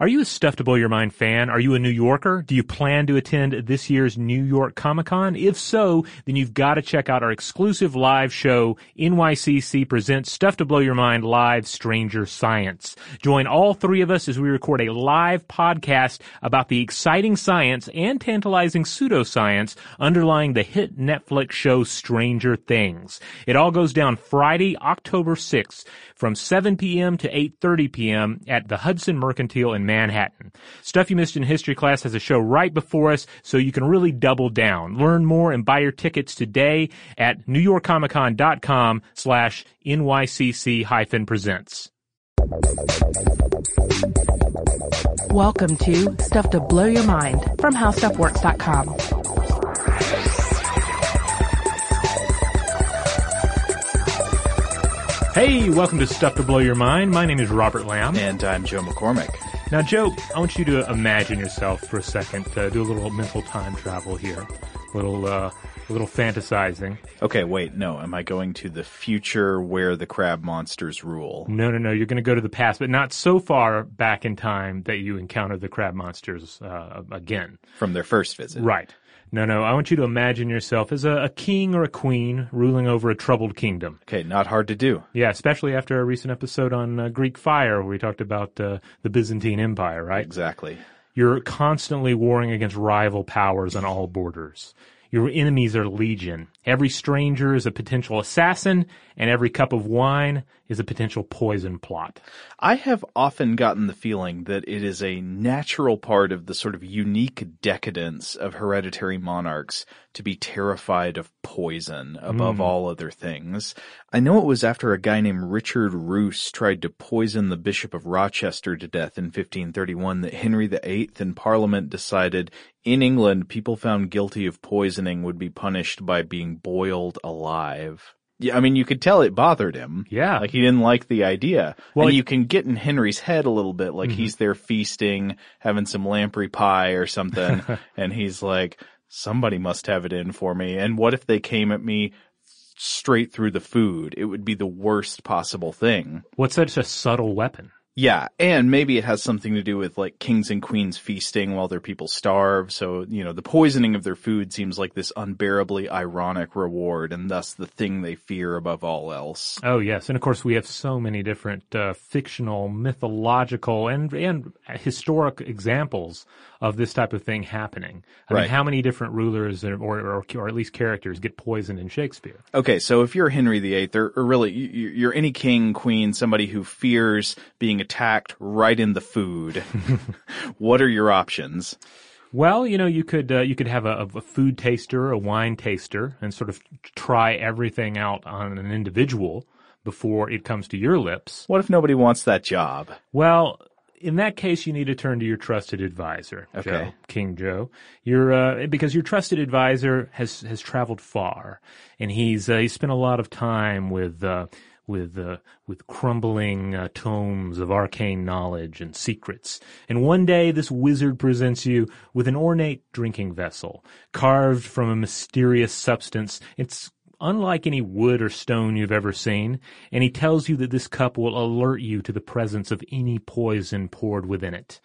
Are you a Stuff to Blow Your Mind fan? Are you a New Yorker? Do you plan to attend this year's New York Comic Con? If so, then you've got to check out our exclusive live show, NYCC Presents Stuff to Blow Your Mind Live Stranger Science. Join all three of us as we record a live podcast about the exciting science and tantalizing pseudoscience underlying the hit Netflix show Stranger Things. It all goes down Friday, October 6th from 7 p.m. to 8.30 p.m. at the Hudson Mercantile in Manhattan. Stuff You Missed in History class has a show right before us, so you can really double down. Learn more and buy your tickets today at newyorkcomiccon.com slash NYCC hyphen presents. Welcome to Stuff to Blow Your Mind from HowStuffWorks.com. Hey, welcome to Stuff to Blow Your Mind. My name is Robert Lamb. And I'm Joe McCormick. Now, Joe, I want you to imagine yourself for a second, uh, do a little mental time travel here, a little, uh, a little fantasizing. Okay, wait, no. Am I going to the future where the crab monsters rule? No, no, no. You're going to go to the past, but not so far back in time that you encounter the crab monsters uh, again. From their first visit. Right. No, no. I want you to imagine yourself as a, a king or a queen ruling over a troubled kingdom. Okay, not hard to do. Yeah, especially after a recent episode on uh, Greek fire where we talked about uh, the Byzantine Empire, right? Exactly. You're constantly warring against rival powers on all borders. Your enemies are legion. Every stranger is a potential assassin, and every cup of wine is a potential poison plot. I have often gotten the feeling that it is a natural part of the sort of unique decadence of hereditary monarchs to be terrified of poison above mm. all other things. I know it was after a guy named Richard Roose tried to poison the Bishop of Rochester to death in 1531 that Henry VIII in Parliament decided in England people found guilty of poisoning would be punished by being boiled alive. Yeah, I mean, you could tell it bothered him. Yeah. Like he didn't like the idea. Well, and Mm-hmm. you can get in Henry's head a little bit, like he's there feasting, having some lamprey pie or something, and he's like, somebody must have it in for me. And what if they came at me straight through the food? It would be the worst possible thing. What's such a subtle weapon? Yeah, and maybe it has something to do with like kings and queens feasting while their people starve. So, you know, the poisoning of their food seems like this unbearably ironic reward and thus the thing they fear above all else. Oh yes, and of course we have so many different uh, fictional, mythological, and and historic examples of this type of thing happening. I mean, Right. how many different rulers or, or or at least characters get poisoned in Shakespeare? Okay, so if you're Henry VIII, or, or really, you- you- you're any king, queen, somebody who fears being attacked right in the food, what are your options? Well, you know, you could uh, you could have a, a food taster, a wine taster, and sort of try everything out on an individual before it comes to your lips. What if nobody wants that job? Well, in that case, you need to turn to your trusted advisor, Okay. Joe, King Joe. Your uh, because your trusted advisor has has traveled far, and he's uh, he's spent a lot of time with. Uh, with uh, with crumbling uh, tomes of arcane knowledge and secrets. And one day this wizard presents you with an ornate drinking vessel carved from a mysterious substance. It's unlike any wood or stone you've ever seen, and he tells you that this cup will alert you to the presence of any poison poured within it,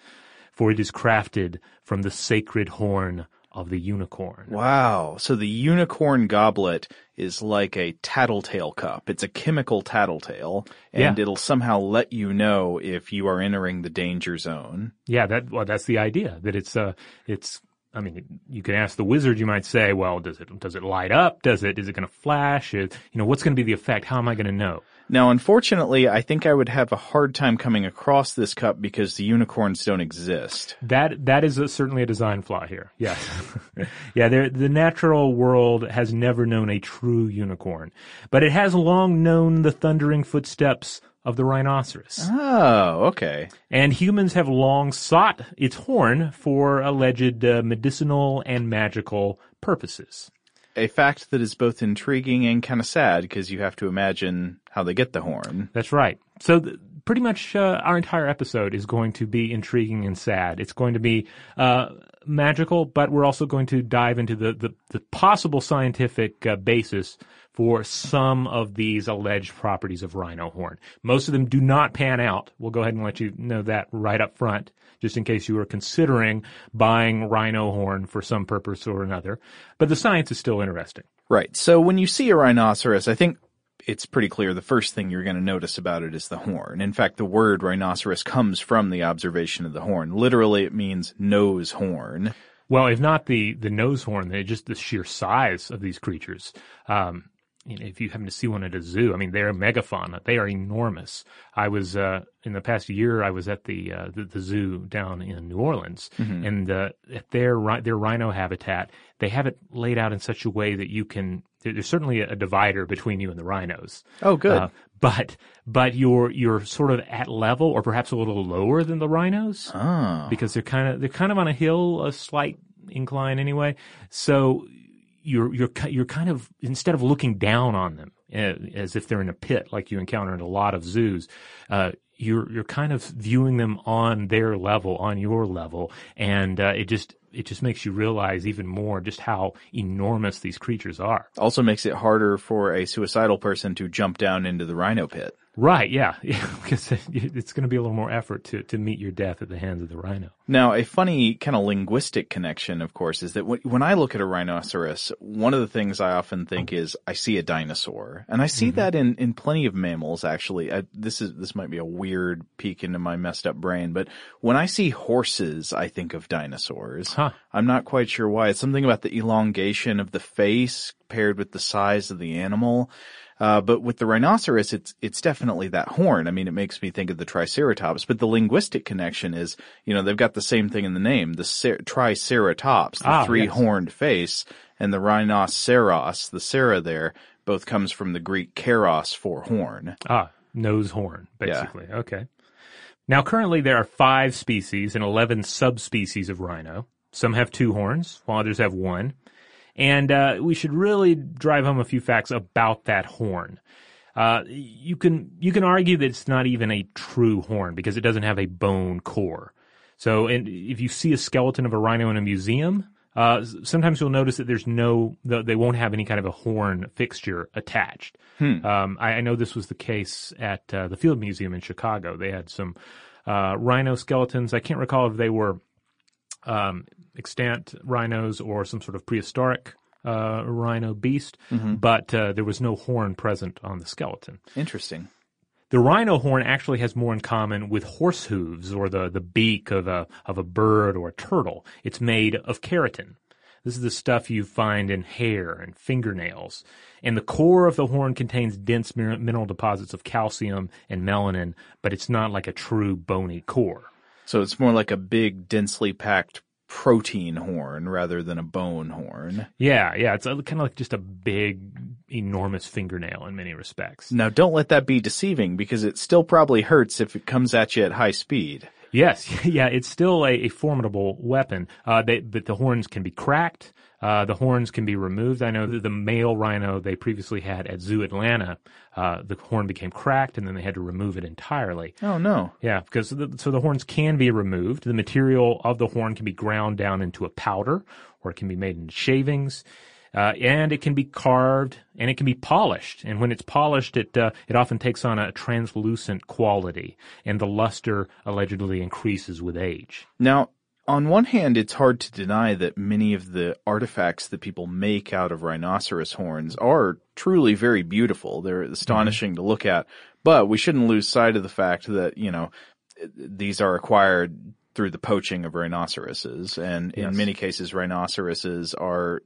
for it is crafted from the sacred horn of the unicorn. Wow. So the unicorn goblet is like a tattletale cup. It's a chemical tattletale, and Yeah. it'll somehow let you know if you are entering the danger zone. Yeah, that well, that's the idea that it's uh it's. I mean, you can ask the wizard. You might say, "Well, does it does it light up? Does it is it going to flash? Is, you know, what's going to be the effect? How am I going to know?" Now, unfortunately, I think I would have a hard time coming across this cup because the unicorns don't exist. That that is a, certainly a design flaw here. Yes, yeah. The natural world has never known a true unicorn, but it has long known the thundering footsteps of the rhinoceros, Oh, okay. and humans have long sought its horn for alleged uh, medicinal and magical purposes. A fact that is both intriguing and kind of sad because you have to imagine how they get the horn. That's right. So th- pretty much uh, our entire episode is going to be intriguing and sad. It's going to be uh, magical, but we're also going to dive into the the, the possible scientific uh, basis for some of these alleged properties of rhino horn. Most of them do not pan out. We'll go ahead and let you know that right up front, just in case you were considering buying rhino horn for some purpose or another. But the science is still interesting. Right. So when you see a rhinoceros, I think it's pretty clear the first thing you're going to notice about it is the horn. In fact, the word rhinoceros comes from the observation of the horn. Literally, it means nose horn. Well, if not the the nose horn, then just the sheer size of these creatures. Um, you know, if you happen to see one at a zoo, I mean, they're megafauna. They are enormous. I was uh, in the past year. I was at the uh, the, the, zoo down in New Orleans, mm-hmm. and uh, at their their rhino habitat, they have it laid out in such a way that you can. There's certainly a divider between you and the rhinos. Oh, good. Uh, but but you're you're sort of at level, or perhaps a little lower than the rhinos, oh. because they're kind of they're kind of on a hill, a slight incline anyway. So you're you're you're kind of instead of looking down on them eh, as if they're in a pit like you encounter in a lot of zoos, uh, you're you're kind of viewing them on their level, on your level, and uh, it just it just makes you realize even more just how enormous these creatures are. Also makes it harder for a suicidal person to jump down into the rhino pit. Right, yeah, yeah, because it's going to be a little more effort to, to meet your death at the hands of the rhino. Now, a funny kind of linguistic connection, of course, is that when I look at a rhinoceros, one of the things I often think is I see a dinosaur, and I see mm-hmm. that in, in plenty of mammals. Actually, I, this is this might be a weird peek into my messed up brain, but when I see horses, I think of dinosaurs. Huh. I'm not quite sure why. It's something about the elongation of the face paired with the size of the animal. Uh, but with the rhinoceros, it's, it's definitely that horn. I mean, it makes me think of the triceratops, but the linguistic connection is, you know, they've got the same thing in the name, the cer- triceratops, the ah, three yes. horned face, and the rhinoceros, the Sarah there, both comes from the Greek keros for horn. Ah, nose horn, basically. Yeah. Okay. Now, currently there are five species and 11 subspecies of rhino. Some have two horns, while others have one. And uh, we should really drive home a few facts about that horn. Uh, you can you can argue that it's not even a true horn because it doesn't have a bone core. So, and if you see a skeleton of a rhino in a museum, uh, sometimes you'll notice that there's no, they won't have any kind of a horn fixture attached. Hmm. Um, I, I, know this was the case at uh, the Field Museum in Chicago. They had some uh, rhino skeletons. I can't recall if they were um, extant rhinos or some sort of prehistoric uh, rhino beast, mm-hmm. but uh, there was no horn present on the skeleton. Interesting. The rhino horn actually has more in common with horse hooves or the, the beak of a, of a bird or a turtle. It's made of keratin. This is the stuff you find in hair and fingernails. And the core of the horn contains dense mineral deposits of calcium and melanin, but it's not like a true bony core. So it's more like a big, densely packed protein horn rather than a bone horn. Yeah, yeah, it's kind of like just a big, enormous fingernail in many respects. Now, don't let that be deceiving because it still probably hurts if it comes at you at high speed. Yes, yeah, it's still a, a formidable weapon. Uh, they, but the horns can be cracked. Uh, the horns can be removed. I know that the male rhino they previously had at Zoo Atlanta, uh, the horn became cracked and then they had to remove it entirely. Oh no. Yeah, because the, so the horns can be removed. The material of the horn can be ground down into a powder or it can be made into shavings. Uh, and it can be carved and it can be polished. And when it's polished, it uh, it often takes on a translucent quality, and the luster allegedly increases with age. Now, on one hand, it's hard to deny that many of the artifacts that people make out of rhinoceros horns are truly very beautiful. They're astonishing mm-hmm. to look at, but we shouldn't lose sight of the fact that, you know, these are acquired through the poaching of rhinoceroses. And yes. in many cases, rhinoceroses are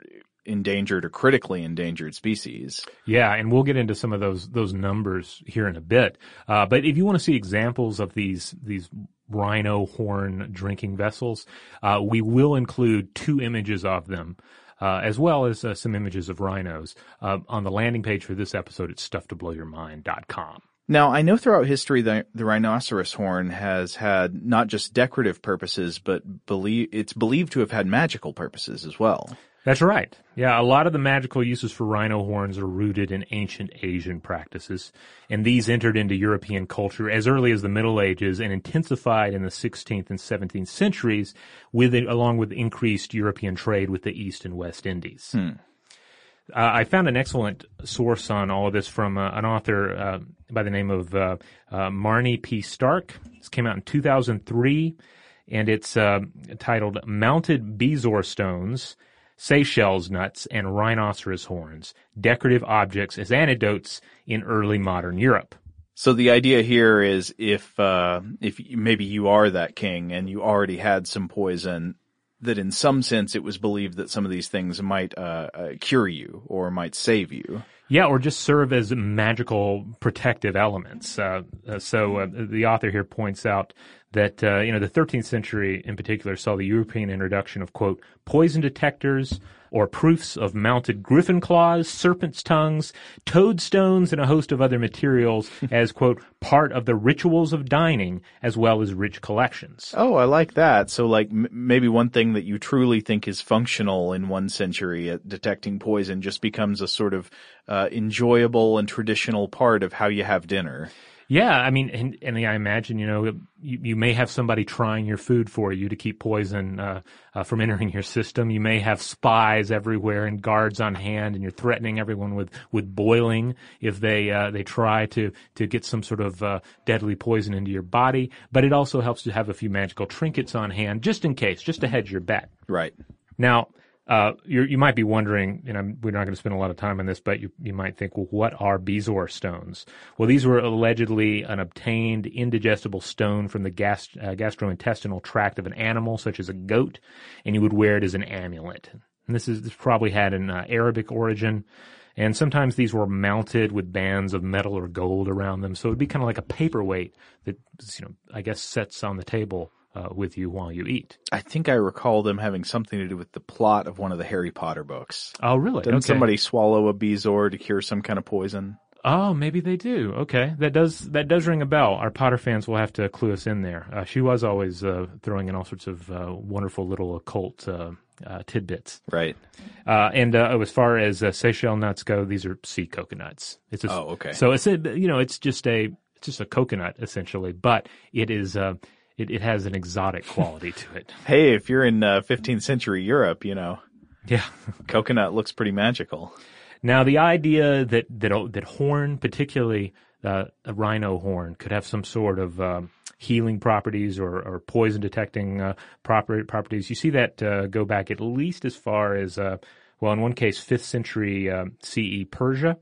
endangered or critically endangered species. Yeah, and we'll get into some of those those numbers here in a bit. Uh, but if you want to see examples of these these rhino horn drinking vessels, uh, we will include two images of them. Uh, as well as uh, some images of rhinos uh, on the landing page for this episode at stufftoblowyourmind.com. Now, I know throughout history the, the rhinoceros horn has had not just decorative purposes, but believe, it's believed to have had magical purposes as well. That's right. Yeah, a lot of the magical uses for rhino horns are rooted in ancient Asian practices, and these entered into European culture as early as the Middle Ages and intensified in the 16th and 17th centuries, with along with increased European trade with the East and West Indies. Hmm. Uh, I found an excellent source on all of this from uh, an author uh, by the name of uh, uh, Marnie P. Stark. This came out in 2003, and it's uh, titled "Mounted Bezoar Stones." Seychelles nuts, and rhinoceros horns, decorative objects as antidotes in early modern Europe. So the idea here is if uh, if maybe you are that king and you already had some poison, that in some sense it was believed that some of these things might uh, uh, cure you or might save you. Yeah, or just serve as magical protective elements. Uh, uh so uh, the author here points out that uh, you know the 13th century in particular saw the European introduction of quote poison detectors or proofs of mounted griffin claws, serpent's tongues, toadstones, and a host of other materials as quote part of the rituals of dining as well as rich collections. Oh, I like that. So like m- maybe one thing that you truly think is functional in one century at detecting poison just becomes a sort of uh, enjoyable and traditional part of how you have dinner. Yeah, I mean, and, and I imagine you know you, you may have somebody trying your food for you to keep poison uh, uh, from entering your system. You may have spies everywhere and guards on hand, and you're threatening everyone with with boiling if they uh, they try to to get some sort of uh, deadly poison into your body. But it also helps to have a few magical trinkets on hand just in case, just to hedge your bet. Right. Now, uh, you might be wondering, and I'm, we're not going to spend a lot of time on this, but you, you might think, well, what are Bezoar stones? Well, these were allegedly an obtained indigestible stone from the gast- uh, gastrointestinal tract of an animal, such as a goat, and you would wear it as an amulet. And this is this probably had an uh, Arabic origin, and sometimes these were mounted with bands of metal or gold around them, so it would be kind of like a paperweight that you know I guess sets on the table uh, with you while you eat. I think I recall them having something to do with the plot of one of the Harry Potter books. Oh, really? Didn't okay. somebody swallow a bezoar to cure some kind of poison? Oh, maybe they do. Okay, that does that does ring a bell. Our Potter fans will have to clue us in there. Uh, she was always uh, throwing in all sorts of uh, wonderful little occult uh, uh, tidbits. Right. Uh, and as far as Seychelles nuts go, these are sea coconuts. It's a, oh, okay. So it's a, you know it's just a it's just a coconut essentially, but it is it, it has an exotic quality to it. hey, if you're in uh, 15th century Europe, you know, yeah, coconut looks pretty magical. Now, the idea that that that horn, particularly uh, a rhino horn, could have some sort of um, healing properties or, or poison detecting uh, proper, properties, you see that uh, go back at least as far as uh, well, in one case, fifth century um, CE Persia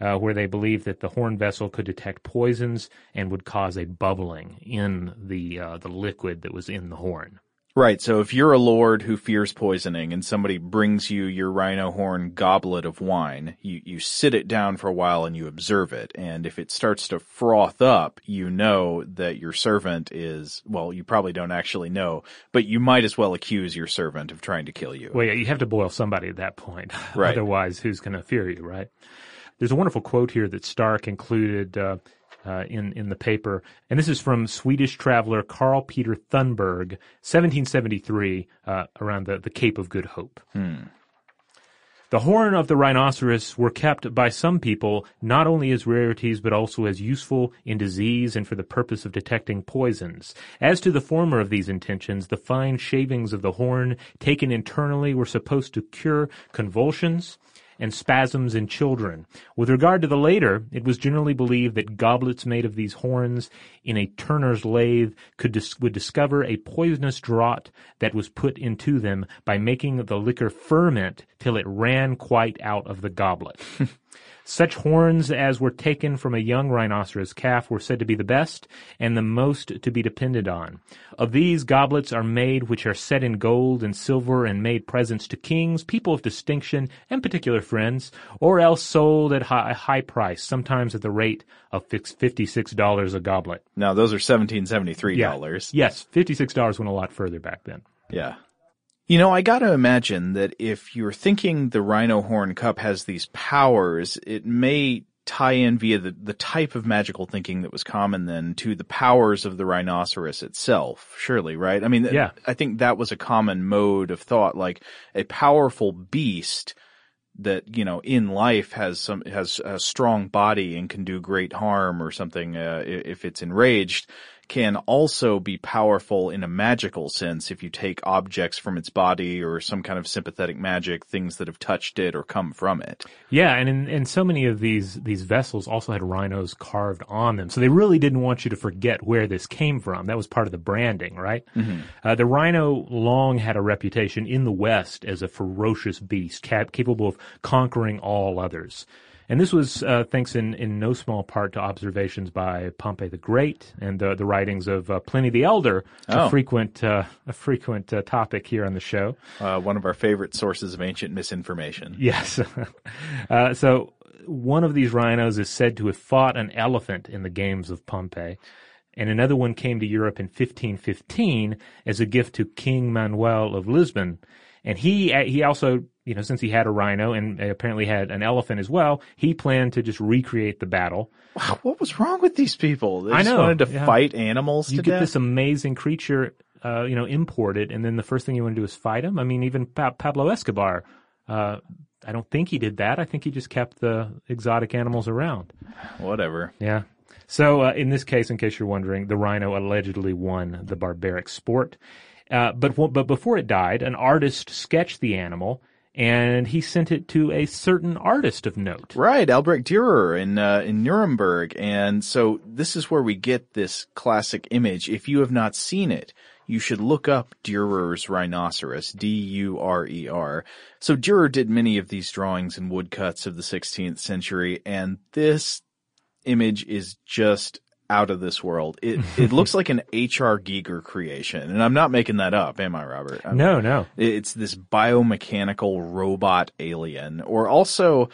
uh, where they believed that the horn vessel could detect poisons and would cause a bubbling in the uh, the liquid that was in the horn. Right. So if you're a lord who fears poisoning and somebody brings you your rhino horn goblet of wine, you, you sit it down for a while and you observe it. And if it starts to froth up, you know that your servant is, well, you probably don't actually know, but you might as well accuse your servant of trying to kill you. Well, yeah, you have to boil somebody at that point. Right. Otherwise, who's going to fear you, right? There's a wonderful quote here that Stark included uh, uh, in in the paper, and this is from Swedish traveler Carl Peter Thunberg, 1773, uh, around the, the Cape of Good Hope. Hmm. The horn of the rhinoceros were kept by some people not only as rarities but also as useful in disease and for the purpose of detecting poisons. As to the former of these intentions, the fine shavings of the horn taken internally were supposed to cure convulsions, and spasms in children. With regard to the later, it was generally believed that goblets made of these horns in a turner's lathe could dis- would discover a poisonous draught that was put into them by making the liquor ferment till it ran quite out of the goblet. Such horns as were taken from a young rhinoceros calf were said to be the best and the most to be depended on. Of these, goblets are made which are set in gold and silver and made presents to kings, people of distinction, and particular friends, or else sold at a high price, sometimes at the rate of $56 a goblet. Now, those are $1773. Yeah. Yes, $56 went a lot further back then. Yeah. You know, I gotta imagine that if you're thinking the Rhino Horn Cup has these powers, it may tie in via the, the type of magical thinking that was common then to the powers of the rhinoceros itself, surely, right? I mean, Yeah. I think that was a common mode of thought, like a powerful beast that, you know, in life has some, has a strong body and can do great harm or something, uh, if it's enraged can also be powerful in a magical sense if you take objects from its body or some kind of sympathetic magic, things that have touched it or come from it. Yeah, and in, and so many of these these vessels also had rhinos carved on them, so they really didn't want you to forget where this came from. That was part of the branding, right? Uh, the rhino long had a reputation in the West as a ferocious beast, cap- capable of conquering all others. And this was uh, thanks in, in no small part to observations by Pompey the Great and the, the writings of uh, Pliny the Elder, Oh. a frequent uh, a frequent uh, topic here on the show. Uh, one of our favorite sources of ancient misinformation. Yes. uh, so one of these rhinos is said to have fought an elephant in the games of Pompey. and another one came to Europe in 1515 as a gift to King Manuel of Lisbon. And he uh, he also, you know, since he had a rhino and apparently had an elephant as well, he planned to just recreate the battle. Wow, what was wrong with these people? They I just know, wanted to yeah. fight animals You get death. this amazing creature, uh, you know, imported, and then the first thing you want to do is fight him. I mean, even pa- Pablo Escobar. Uh, I don't think he did that. I think he just kept the exotic animals around. Whatever. Yeah. So uh, in this case, in case you're wondering, the rhino allegedly won the barbaric sport. Uh, but but before it died, an artist sketched the animal, and he sent it to a certain artist of note. Right, Albrecht Dürer in uh, in Nuremberg, and so this is where we get this classic image. If you have not seen it, you should look up Dürer's rhinoceros, D-U-R-E-R. So Dürer did many of these drawings and woodcuts of the 16th century, and this image is just out of this world. It it looks like an H.R. Giger creation, and I'm not making that up, am I, Robert? I'm- No, no. it's this biomechanical robot alien, or also,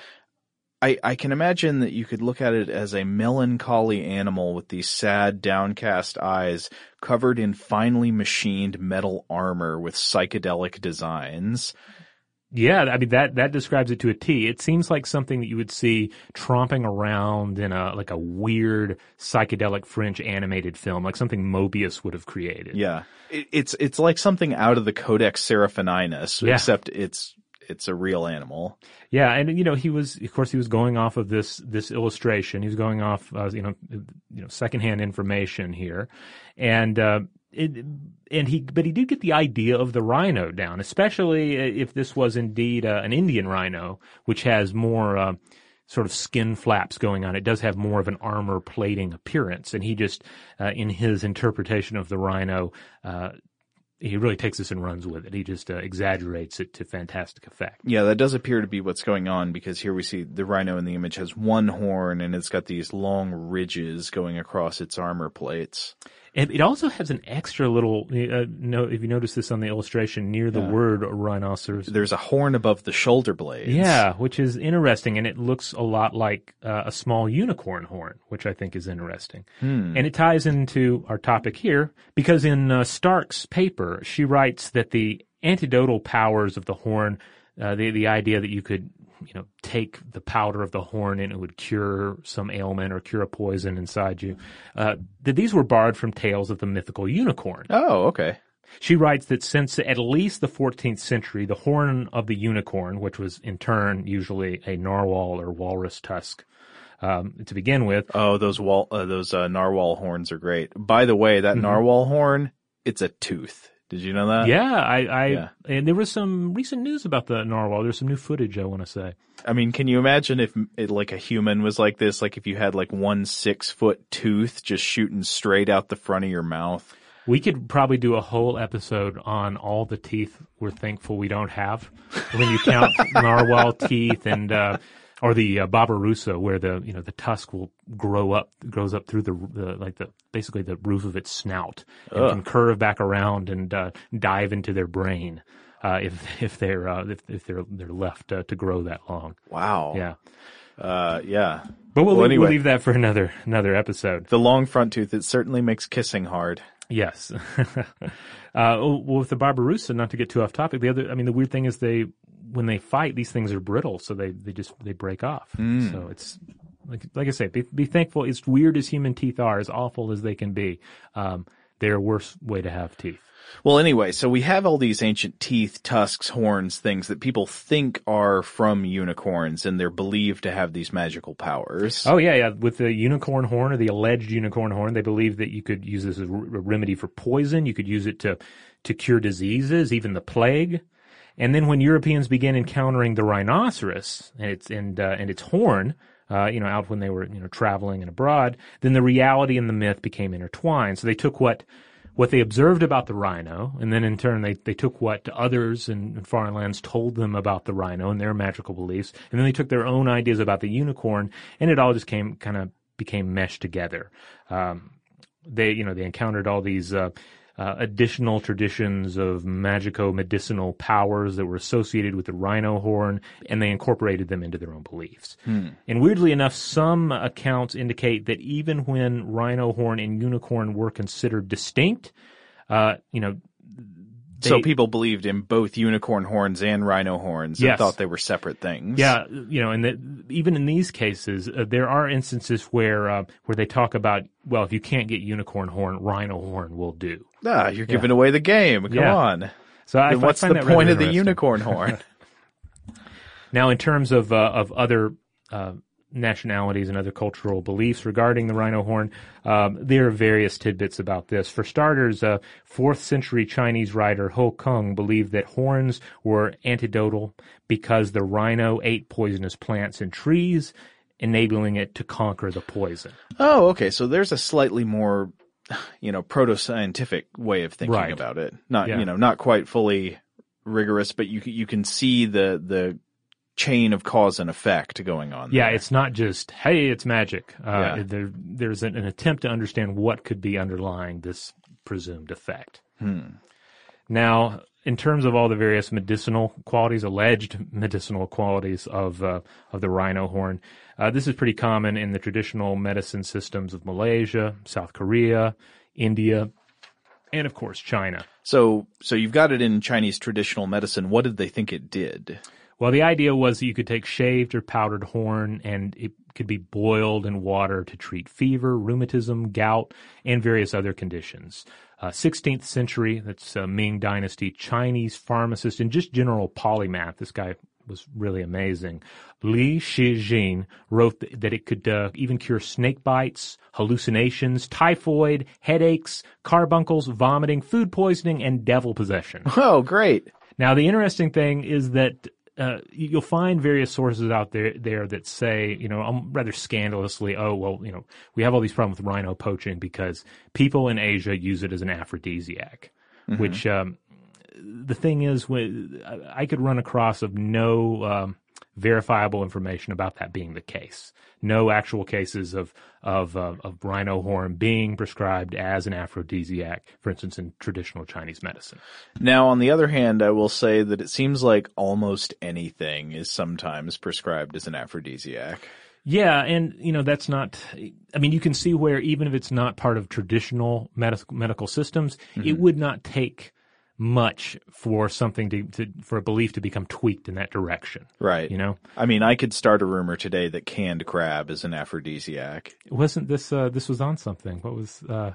I, I can imagine that you could look at it as a melancholy animal with these sad, downcast eyes covered in finely machined metal armor with psychedelic designs. Yeah, I mean that that describes it to a T. It seems like something that you would see tromping around in a like a weird psychedelic French animated film, like something Mobius would have created. Yeah. It, it's, it's like something out of the Codex Seraphinianus, Yeah. except it's, it's a real animal. Yeah, and you know he was, of course, he was going off of this this illustration. He was going off, uh, you know, you know, secondhand information here, and uh, it, and he, but he did get the idea of the rhino down, especially if this was indeed uh, an Indian rhino, which has more. Uh, Sort of skin flaps going on. It does have more of an armor plating appearance, and he just, uh, in his interpretation of the rhino, uh, he really takes this and runs with it. He just uh, exaggerates it to fantastic effect. Yeah, that does appear to be what's going on because here we see the rhino in the image has one horn and it's got these long ridges going across its armor plates. And it also has an extra little. Uh, no, if you notice this on the illustration near the Yeah. word rhinoceros. There's a horn above the shoulder blades. Yeah, which is interesting, and it looks a lot like uh, a small unicorn horn, which I think is interesting. Hmm. And it ties into our topic here because in uh, Stark's paper, she writes that the antidotal powers of the horn, uh, the the idea that you could, you know, take the powder of the horn and it would cure some ailment or cure a poison inside you, uh, that these were borrowed from tales of the mythical unicorn. Oh, okay. She writes that since at least the 14th century, the horn of the unicorn, which was in turn usually a narwhal or walrus tusk, um, to begin with, Oh, those wall, uh, those uh, narwhal horns are great. By the way, that Mhm. narwhal horn, it's a tooth. Did you know that? yeah, I, I yeah. and there was some recent news about the narwhal. There's some new footage I want to say. I mean, can you imagine if it, like a human was like this? Like if you had like one six foot tooth just shooting straight out the front of your mouth. We could probably do a whole episode on all the teeth we're thankful we don't have. When you count narwhal teeth and, uh, or the uh, babirusa where the, you know, the tusk will grow up, grows up through the, the like the, basically the roof of its snout and Ugh. can curve back around and, uh, dive into their brain. Uh, if, if they're, uh, if, if they're, they're left, uh, to grow that long. Wow. Yeah. Uh, yeah. But we'll, Well, leave, we'll leave that for another, another episode. The long front tooth, it certainly makes kissing hard. Yes. uh, well, with the babirusa, not to get too off topic, the other, I mean, the weird thing is they, when they fight, these things are brittle, so they, they just, they break off. Mm. So it's like like I say, be, be thankful. As weird as human teeth are, as awful as they can be, um, they're a worse way to have teeth. Well, anyway, so we have all these ancient teeth, tusks, horns, things that people think are from unicorns and they're believed to have these magical powers. Oh yeah, yeah. With the unicorn horn or the alleged unicorn horn, they believe that you could use this as a remedy for poison. You could use it to to cure diseases, even the plague. And then when Europeans began encountering the rhinoceros and its and uh, and its horn, uh, you know, out when they were you know traveling and abroad, then the reality and the myth became intertwined. So they took what what they observed about the rhino, and then in turn they, they took what others in, in, foreign lands told them about the rhino and their magical beliefs, and then they took their own ideas about the unicorn, and it all just came kind of became meshed together. Um, they you know they encountered all these uh, uh, additional traditions of magico-medicinal powers that were associated with the rhino horn, and they incorporated them into their own beliefs. Hmm. And weirdly enough, some accounts indicate that even when rhino horn and unicorn were considered distinct, uh, you know, they, so people believed in both unicorn horns and rhino horns and yes. thought they were separate things. Yeah, you know, and even in these cases, uh, there are instances where uh, where they talk about, well, if you can't get unicorn horn, rhino horn will do. Ah, you're giving yeah. away the game. Come yeah. on. So I, what's the point of the unicorn horn? now, in terms of uh, of other uh, nationalities and other cultural beliefs regarding the rhino horn. Um, there are various tidbits about this. For starters, uh, fourth century Chinese writer Ho Kung believed that horns were antidotal because the rhino ate poisonous plants and trees, enabling it to conquer the poison. Oh, okay. So there's a slightly more, you know, proto-scientific way of thinking right. about it. Not, yeah. you know, not quite fully rigorous, but you you can see the the chain of cause and effect going on. Yeah, there. it's not just hey, it's magic. Uh, Yeah. there, there's an, an attempt to understand what could be underlying this presumed effect. Hmm. Now, in terms of all the various medicinal qualities, alleged medicinal qualities of uh, of the rhino horn, uh, this is pretty common in the traditional medicine systems of Malaysia, South Korea, India, and of course China. So so you've got it in Chinese traditional medicine. What did they think it did? Well, the idea was that you could take shaved or powdered horn and it could be boiled in water to treat fever, rheumatism, gout, and various other conditions. Uh, 16th century, that's uh, Ming Dynasty, Chinese pharmacist and just general polymath. This guy was really amazing. Li Shizhen wrote th- that it could uh, even cure snake bites, hallucinations, typhoid, headaches, carbuncles, vomiting, food poisoning, and devil possession. Oh, great. Now, the interesting thing is that uh, you'll find various sources out there there that say, you know, um, rather scandalously, oh well, you know, we have all these problems with rhino poaching because people in Asia use it as an aphrodisiac, which um, the thing is, when I could run across of no um, verifiable information about that being the case. No actual cases of of uh, of rhino horn being prescribed as an aphrodisiac, for instance, in traditional Chinese medicine. Now, on the other hand, I will say that it seems like almost anything is sometimes prescribed as an aphrodisiac. Yeah, and you know that's not. I mean, you can see where even if it's not part of traditional medical medical systems, it would not take much for something to, to for a belief to become tweaked in that direction. Right. You know, I mean, I could start a rumor today that canned crab is an aphrodisiac. wasn't this uh, this was on something? What was uh,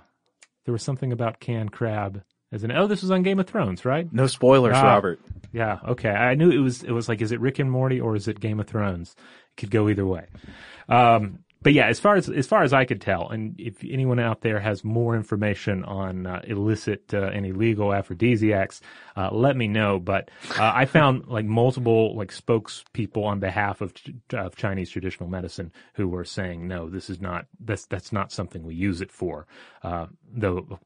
there was something about canned crab as an oh this was on Game of Thrones, right? No spoilers, Ah. Robert. Yeah, okay. I knew it was it was like is it Rick and Morty or is it Game of Thrones? It could go either way. Um, but yeah, as far as as far as I could tell, and if anyone out there has more information on uh, illicit uh, and illegal aphrodisiacs, uh, let me know. But uh, I found like multiple like spokespeople on behalf of, of Chinese traditional medicine who were saying no, this is not that's that's not something we use it for. Uh, though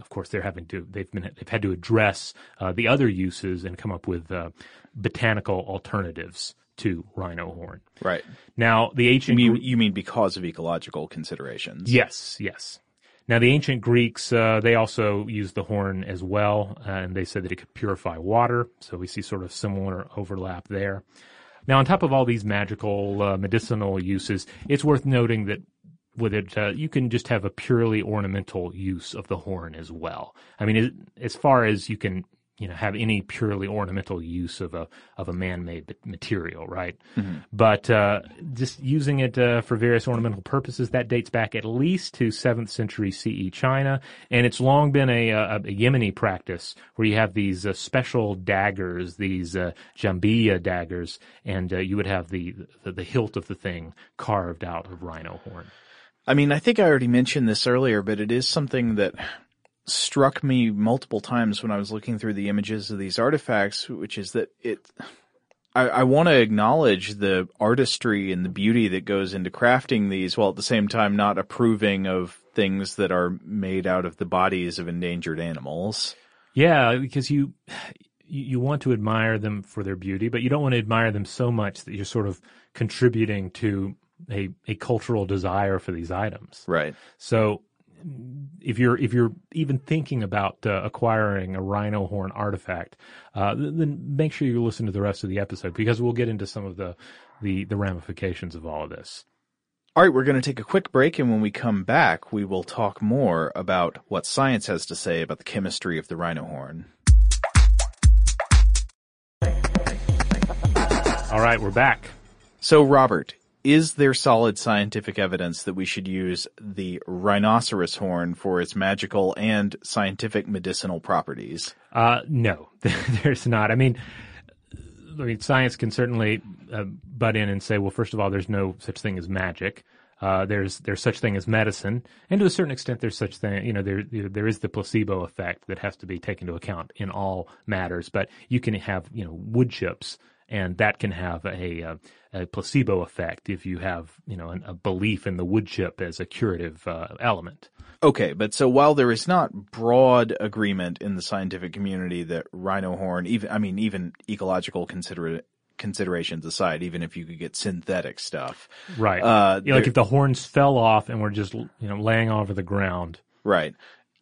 of course they're having to they've been they've had to address uh, the other uses and come up with botanical alternatives to rhino horn. Right. Now the You ancient mean, you mean because of ecological considerations? yes yes. Now the ancient Greeks uh, they also used the horn as well, uh, and they said that it could purify water. So we see sort of similar overlap there. Now on top of all these magical uh, medicinal uses, it's worth noting that with it, uh, you can just have a purely ornamental use of the horn as well. I mean, as far as you can you know have any purely ornamental use of a of a man-made material, right? But uh, just using it uh, for various ornamental purposes that dates back at least to seventh century CE China, and it's long been a, a, a Yemeni practice where you have these uh, special daggers, these uh, jambiya daggers, and uh, you would have the, the the hilt of the thing carved out of rhino horn. I mean, I think I already mentioned this earlier, but it is something that struck me multiple times when I was looking through the images of these artifacts, which is that it, I, I want to acknowledge the artistry and the beauty that goes into crafting these while at the same time not approving of things that are made out of the bodies of endangered animals. Yeah, because you you want to admire them for their beauty, but you don't want to admire them so much that you're sort of contributing to a a cultural desire for these items. Right. So if you're if you're even thinking about uh, acquiring a rhino horn artifact, uh, then make sure you listen to the rest of the episode because we'll get into some of the the, the ramifications of all of this. All right, we're going to take a quick break, and when we come back, we will talk more about what science has to say about the chemistry of the rhino horn. All right, we're back. So, Robert, is there solid scientific evidence that we should use the rhinoceros horn for its magical and scientific medicinal properties? Uh, no, there's not. I mean, I mean, science can certainly uh, butt in and say, well, first of all, there's no such thing as magic. Uh, there's there's such thing as medicine, and to a certain extent, there's such thing. You know, there there is the placebo effect that has to be taken into account in all matters. But you can have you know wood chips, and that can have a, a, a placebo effect if you have you know an, a belief in the wood chip as a curative uh, element. Okay, but so while there is not broad agreement in the scientific community that rhino horn, even I mean even ecological consider- considerations aside, even if you could get synthetic stuff, Right. Uh, Yeah, like if the horns fell off and were just you know laying over the ground. right?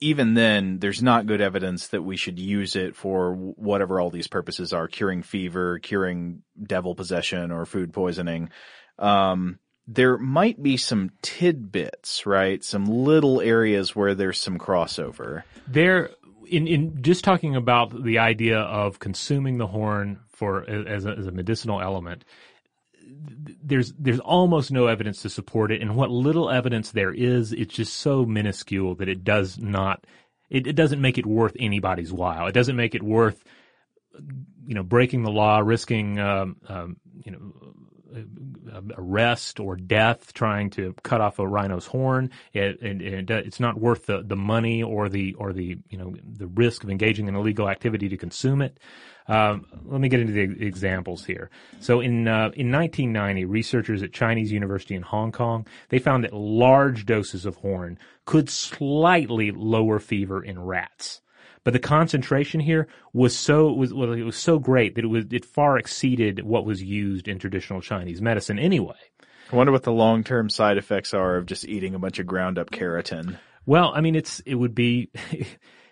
Even then, there's not good evidence that we should use it for whatever all these purposes are: curing fever, curing devil possession, or food poisoning. Um, there might be some tidbits, right? Some little areas where there's some crossover. There, in in just talking about the idea of consuming the horn for as a, as a medicinal element, there's there's almost no evidence to support it, and what little evidence there is, it's just so minuscule that it does not. It, it doesn't make it worth anybody's while. It doesn't make it worth, you know, breaking the law, risking, um, um, you know, arrest or death trying to cut off a rhino's horn. It, it, it, it's not worth the, the money or the or the you know the risk of engaging in illegal activity to consume it. Um, let me get into the examples here. So in uh, in 1990, researchers at Chinese University in Hong Kong they found that large doses of horn could slightly lower fever in rats but the concentration here was so was well, it was so great that it was it far exceeded what was used in traditional Chinese medicine anyway. I wonder what the long term side effects are of just eating a bunch of ground up keratin. Well, I mean, it's it would be.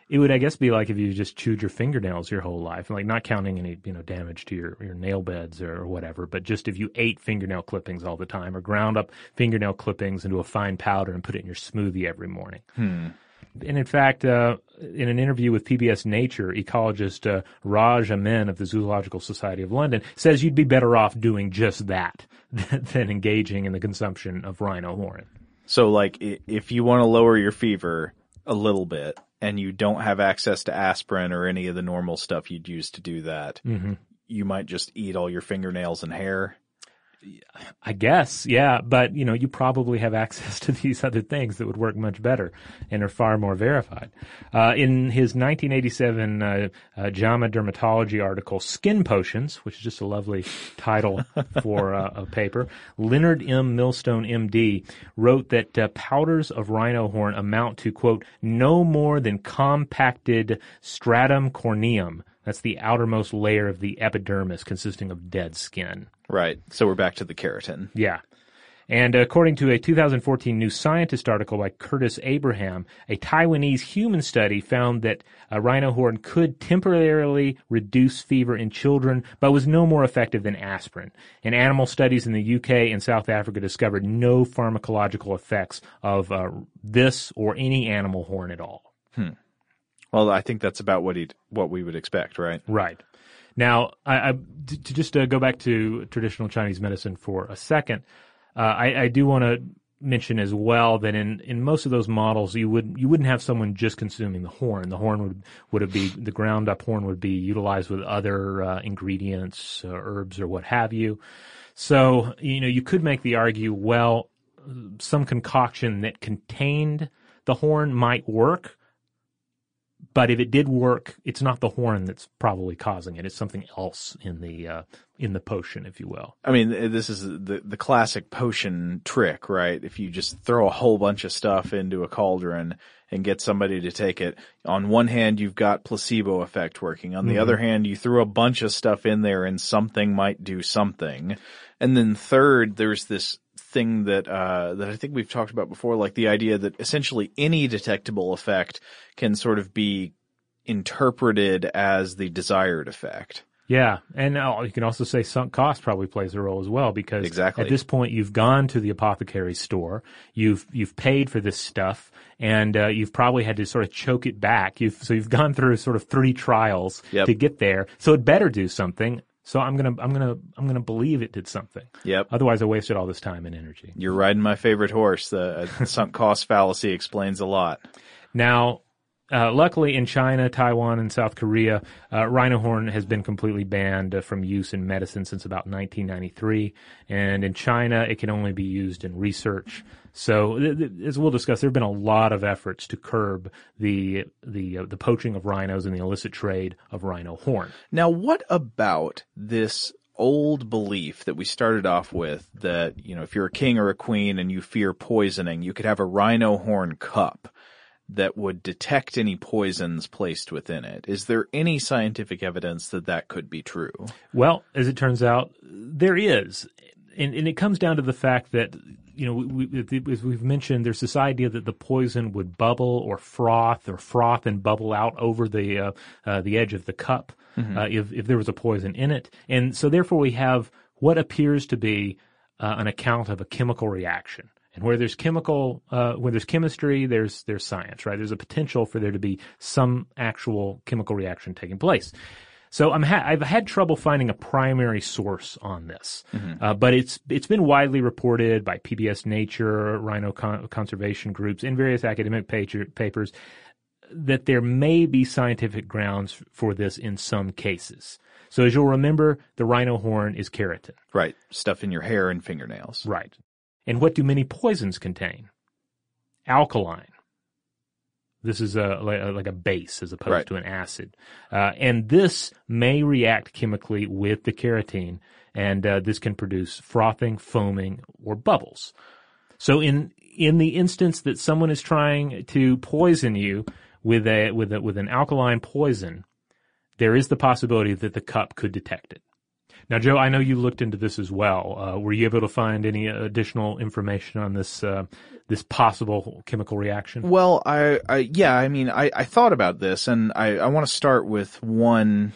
It would, I guess, be like if you just chewed your fingernails your whole life, like not counting any, you know, damage to your, your nail beds or, or whatever, but just if you ate fingernail clippings all the time or ground up fingernail clippings into a fine powder and put it in your smoothie every morning. Hmm. And in fact, uh, in an interview with PBS Nature, ecologist uh, Raj Amin of the Zoological Society of London says you'd be better off doing just that than engaging in the consumption of rhino horn. So, like, if you want to lower your fever a little bit and you don't have access to aspirin or any of the normal stuff you'd use to do that, you might just eat all your fingernails and hair. I guess, yeah, but you know, you probably have access to these other things that would work much better and are far more verified. Uh, in his 1987 uh, uh, JAMA Dermatology article, "Skin Potions," which is just a lovely title for uh, a paper, Leonard M. Milstone, M.D., wrote that uh, powders of rhino horn amount to quote no more than compacted stratum corneum. That's the outermost layer of the epidermis consisting of dead skin. Right. So we're back to the keratin. Yeah. And according to a 2014 New Scientist article by Curtis Abraham, a Taiwanese human study found that a rhino horn could temporarily reduce fever in children, but was no more effective than aspirin. And animal studies in the UK and South Africa discovered no pharmacological effects of uh, this or any animal horn at all. Well, I think that's about what he what we would expect, right? Right. Now, I, I to just uh, go back to traditional Chinese medicine for a second, uh, I, I do want to mention as well that in, in most of those models, you would you wouldn't have someone just consuming the horn. The horn would would be the ground up horn would be utilized with other uh, ingredients, uh, herbs, or what have you. So you know you could make the argue, well, some concoction that contained the horn might work, but if it did work, it's not the horn that's probably causing it. It's something else in the uh, in the potion, if you will. I mean, this is the the classic potion trick, right? If you just throw a whole bunch of stuff into a cauldron and get somebody to take it, on one hand you've got placebo effect working. On the Mm-hmm. other hand, you threw a bunch of stuff in there and something might do something. And then third, there's this thing that uh, that I think we've talked about before, like the idea that essentially any detectable effect can sort of be interpreted as the desired effect. Yeah, and uh, you can also say sunk cost probably plays a role as well because Exactly. at this point you've gone to the apothecary store, you've you've paid for this stuff, and uh, you've probably had to sort of choke it back. You've so you've gone through sort of three trials Yep. to get there. So it better do something. So I'm gonna I'm gonna I'm gonna believe it did something. Yep. Otherwise, I wasted all this time and energy. You're riding my favorite horse. The uh, sunk cost fallacy explains a lot. Now, uh, luckily in China, Taiwan, and South Korea, uh, rhino horn has been completely banned uh, from use in medicine since about 1993. And in China, it can only be used in research. So, as we'll discuss, there have been a lot of efforts to curb the the uh, the poaching of rhinos and the illicit trade of rhino horn. Now, what about this old belief that we started off with that, you know, if you're a king or a queen and you fear poisoning, you could have a rhino horn cup that would detect any poisons placed within it. Is there any scientific evidence that that could be true? Well, as it turns out, there is, and, and it comes down to the fact that you know we, we, as we've mentioned, there's this idea that the poison would bubble or froth or froth and bubble out over the uh, uh, the edge of the cup uh, if if there was a poison in it, and so therefore we have what appears to be uh, an account of a chemical reaction. And where there's chemical, uh, where there's chemistry, there's there's science, right? There's a potential for there to be some actual chemical reaction taking place. So I'm ha- I've had trouble finding a primary source on this, uh, but it's it's been widely reported by PBS Nature, rhino con- conservation groups, and various academic pager- papers that there may be scientific grounds for this in some cases. So as you'll remember, the rhino horn is keratin, Right. Stuff in your hair and fingernails. right? And what do many poisons contain? Alkaline. This is a like, a- base as opposed Right. to an acid, uh, and this may react chemically with the keratin, and uh, this can produce frothing, foaming, or bubbles. So in in the instance that someone is trying to poison you with a with a with an alkaline poison, there is the possibility that the cup could detect it. Now, Joe, I know you looked into this as well. Uh, were you able to find any additional information on this uh, this possible chemical reaction? Well, I, I yeah, I mean, I, I thought about this and I, I want to start with one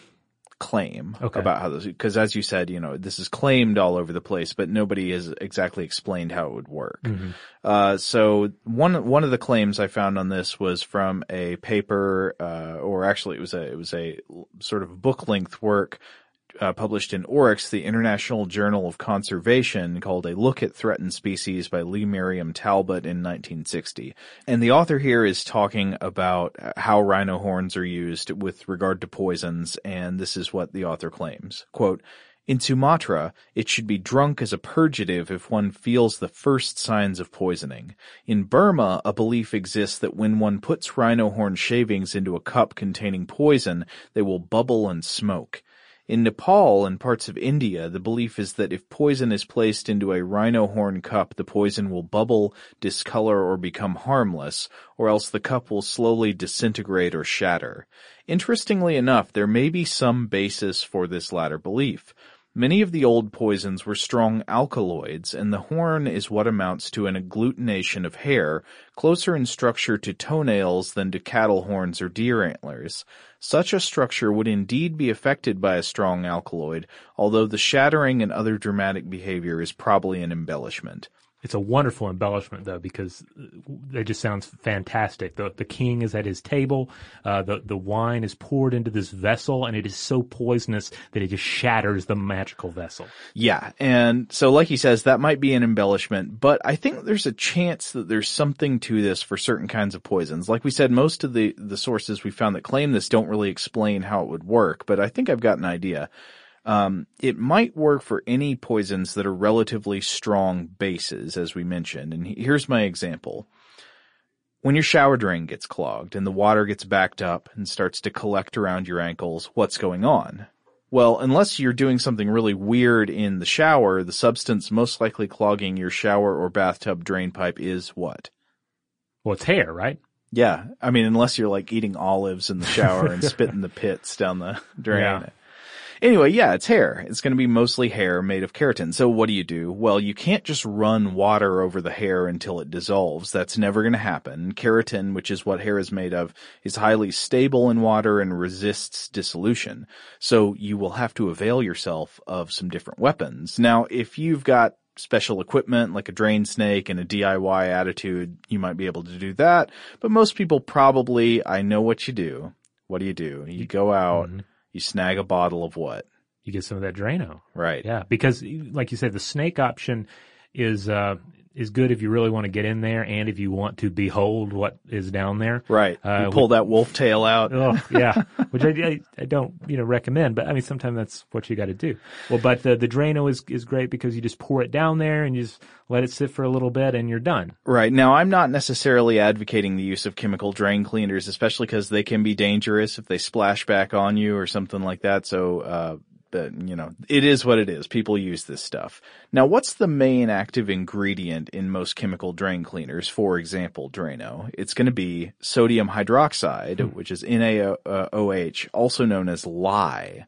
claim Okay. about how this, because as you said, you know, this is claimed all over the place, but nobody has exactly explained how it would work. Uh, so one, one of the claims I found on this was from a paper, uh, or actually it was a, it was a sort of book length work uh, published in Oryx, the International Journal of Conservation, called A Look at Threatened Species by Lee Merriam Talbot in 1960. And the author here is talking about how rhino horns are used with regard to poisons, and this is what the author claims. Quote, in Sumatra, it should be drunk as a purgative if one feels the first signs of poisoning. In Burma, a belief exists that when one puts rhino horn shavings into a cup containing poison, they will bubble and smoke. In Nepal and parts of India, the belief is that if poison is placed into a rhino horn cup, the poison will bubble, discolor, or become harmless, or else the cup will slowly disintegrate or shatter. Interestingly enough, there may be some basis for this latter belief. Many of the old poisons were strong alkaloids, and the horn is what amounts to an agglutination of hair, closer in structure to toenails than to cattle horns or deer antlers. Such a structure would indeed be affected by a strong alkaloid, although the shattering and other dramatic behavior is probably an embellishment. It's a wonderful embellishment though because it just sounds fantastic. The the king is at his table. Uh, the the wine is poured into this vessel, and it is so poisonous that it just shatters the magical vessel. Yeah, and so like he says, that might be an embellishment, but I think there's a chance that there's something to this for certain kinds of poisons. Like we said, most of the the sources we found that claim this don't really explain how it would work, but I think I've got an idea. Um, it might work for any poisons that are relatively strong bases, as we mentioned. And here's my example. When your shower drain gets clogged and the water gets backed up and starts to collect around your ankles, what's going on? Well, unless you're doing something really weird in the shower, the substance most likely clogging your shower or bathtub drain pipe is what? Well, it's hair, right? Yeah. I mean, unless you're like eating olives in the shower and spitting the pits down the drain. Yeah. Anyway, yeah, it's hair. It's going to be mostly hair made of keratin. So what do you do? Well, you can't just run water over the hair until it dissolves. That's never going to happen. Keratin, which is what hair is made of, is highly stable in water and resists dissolution. So you will have to avail yourself of some different weapons. Now, if you've got special equipment like a drain snake and a DIY attitude, you might be able to do that. But most people probably, I know what you do. What do you do? You go out, Mhm. You snag a bottle of what? You get some of that Drano. Right. Yeah, because like you said, the snake option is uh, is good if you really want to get in there and if you want to behold what is down there. Right. Uh, you pull that wolf tail out. Oh yeah, which I, I, I don't you know recommend, but I mean sometimes that's what you got to do. Well, but the the Drano is is great because you just pour it down there and you just let it sit for a little bit and you're done. Right. Now, I'm not necessarily advocating the use of chemical drain cleaners, especially because they can be dangerous if they splash back on you or something like that. So, uh, but, you know, it is what it is. People use this stuff. Now, what's the main active ingredient in most chemical drain cleaners? For example, Drano. It's going to be sodium hydroxide, hmm. which is NaOH, also known as lye.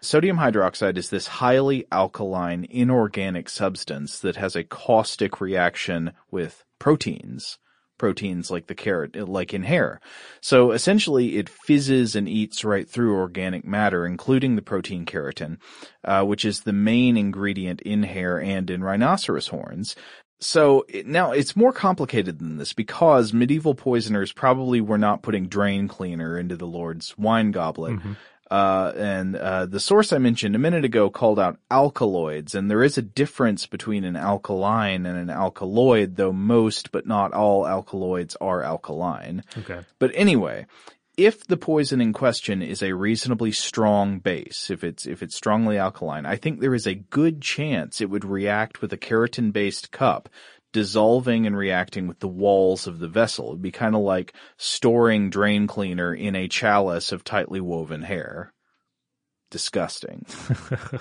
Sodium hydroxide is this highly alkaline inorganic substance that has a caustic reaction with proteins. Proteins like the carrot, like in hair. So essentially it fizzes and eats right through organic matter, including the protein keratin, uh, which is the main ingredient in hair and in rhinoceros horns. So now it's more complicated than this because medieval poisoners probably were not putting drain cleaner into the Lord's wine goblet. Uh, and, uh, the source I mentioned a minute ago called out alkaloids, and there is a difference between an alkaline and an alkaloid, though most but not all alkaloids are alkaline. Okay. But anyway, if the poison in question is a reasonably strong base, if it's, if it's strongly alkaline, I think there is a good chance it would react with a keratin based cup, dissolving and reacting with the walls of the vessel. It'd be kind of like storing drain cleaner in a chalice of tightly woven hair. Disgusting.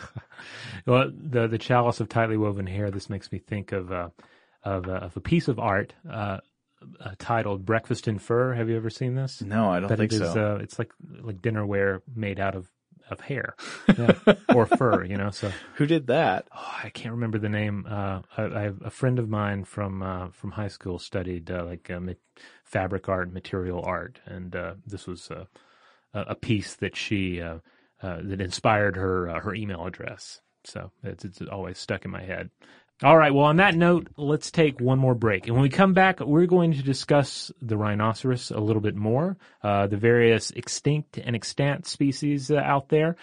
well, the the chalice of tightly woven hair. This makes me think of uh, of, uh, of a piece of art uh, uh, titled "Breakfast in Fur." Have you ever seen this? No, I don't But think it is, so. Uh, it's like like dinnerware made out of of hair yeah. or fur. You know, so Who did that? oh, I can't remember the name. Uh, I, I have a friend of mine from uh, from high school studied uh, like uh, fabric art, material art, and uh, this was uh, a a piece that she uh, uh, that inspired her uh, her email address. So it's it's always stuck in my head. All right. Well, on that note, let's take one more break. And when we come back, we're going to discuss the rhinoceros a little bit more, uh, the various extinct and extant species uh, out there,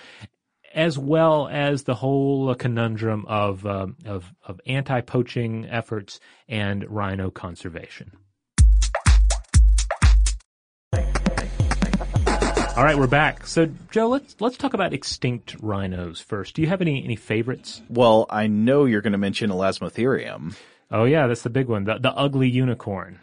as well as the whole uh, conundrum of um, of, of anti-poaching efforts and rhino conservation. All right, we're back. So, Joe, let's let's talk about extinct rhinos first. Do you have any any favorites? Well, I know you're going to mention Elasmotherium, Oh yeah, that's the big one, the the ugly unicorn.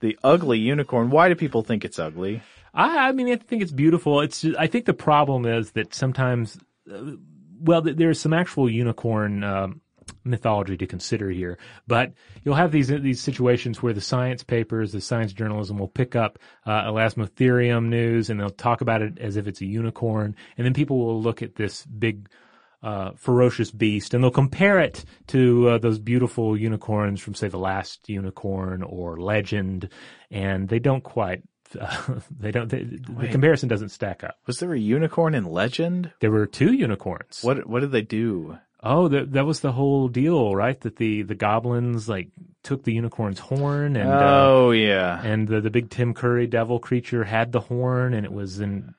the ugly unicorn. Why do people think it's ugly? I, I mean, I think it's beautiful. It's just, I think the problem is that sometimes, uh, well, there's some actual unicorn um, mythology to consider here, but you'll have these these situations where the science papers, the science journalism will pick up uh, Elasmotherium news and they'll talk about it as if it's a unicorn, and then people will look at this big. Uh, ferocious beast, and they'll compare it to uh, those beautiful unicorns from, say, the Last Unicorn or Legend, and they don't quite uh, they don't. They, the comparison doesn't stack up. Was there a unicorn in Legend? There were two unicorns. What What did they do? Oh, that that was the whole deal, right? That the the goblins like took the unicorn's horn and uh, oh yeah. and the the big Tim Curry devil creature had the horn and it was in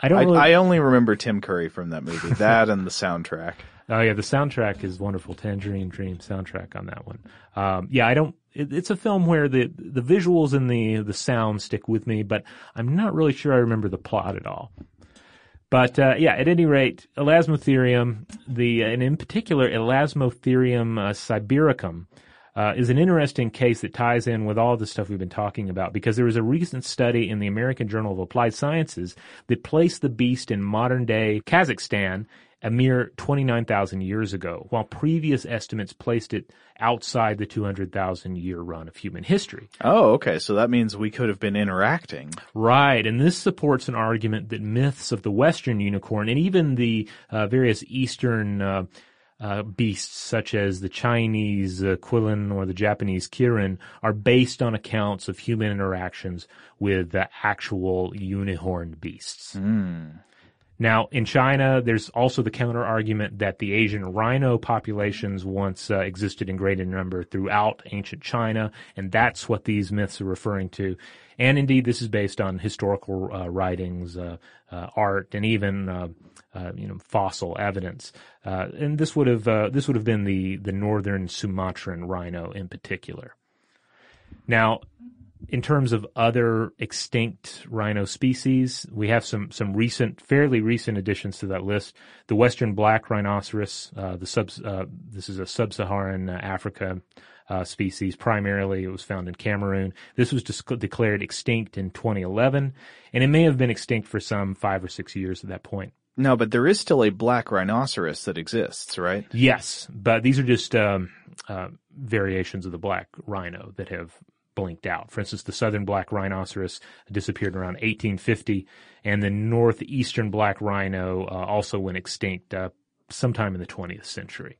I don't I, really, I only remember Tim Curry from that movie. That and the soundtrack. Oh yeah, the soundtrack is wonderful. Tangerine Dream soundtrack on that one. Um, yeah, I don't. It, it's a film where the the visuals and the the sound stick with me, but I'm not really sure I remember the plot at all. But uh, yeah, at any rate, Elasmotherium, the and in particular Elasmotherium uh, sibiricum, uh, is an interesting case that ties in with all the stuff we've been talking about because there was a recent study in the American Journal of Applied Sciences that placed the beast in modern day Kazakhstan a mere 29,000 years ago, while previous estimates placed it outside the 200,000 year run of human history. Oh, okay. So that means we could have been interacting. Right, and this supports an argument that myths of the Western unicorn and even the uh, various Eastern uh, uh, beasts, such as the Chinese uh, or the Japanese Kirin, are based on accounts of human interactions with the actual unicorn beasts. Now, in China, there's also the counter argument that the Asian rhino populations once uh, existed in greater number throughout ancient China, and that's what these myths are referring to. And indeed, this is based on historical uh, writings, uh, uh, art, and even uh, uh, you know fossil evidence. And this would have this would have been the the northern Sumatran rhino in particular. Now, in terms of other extinct rhino species, we have some some recent, fairly recent additions to that list. The western black rhinoceros, uh, the sub, uh, this is a sub-Saharan uh, Africa uh, species. Primarily, it was found in Cameroon. This was declared extinct in 2011, and it may have been extinct for some five or six years at that point. No, but there is still a black rhinoceros that exists, right? Yes, but these are just um, uh, variations of the black rhino that have blinked out. For instance, the southern black rhinoceros disappeared around 1850, and the northeastern black rhino uh, also went extinct uh, sometime in the 20th century.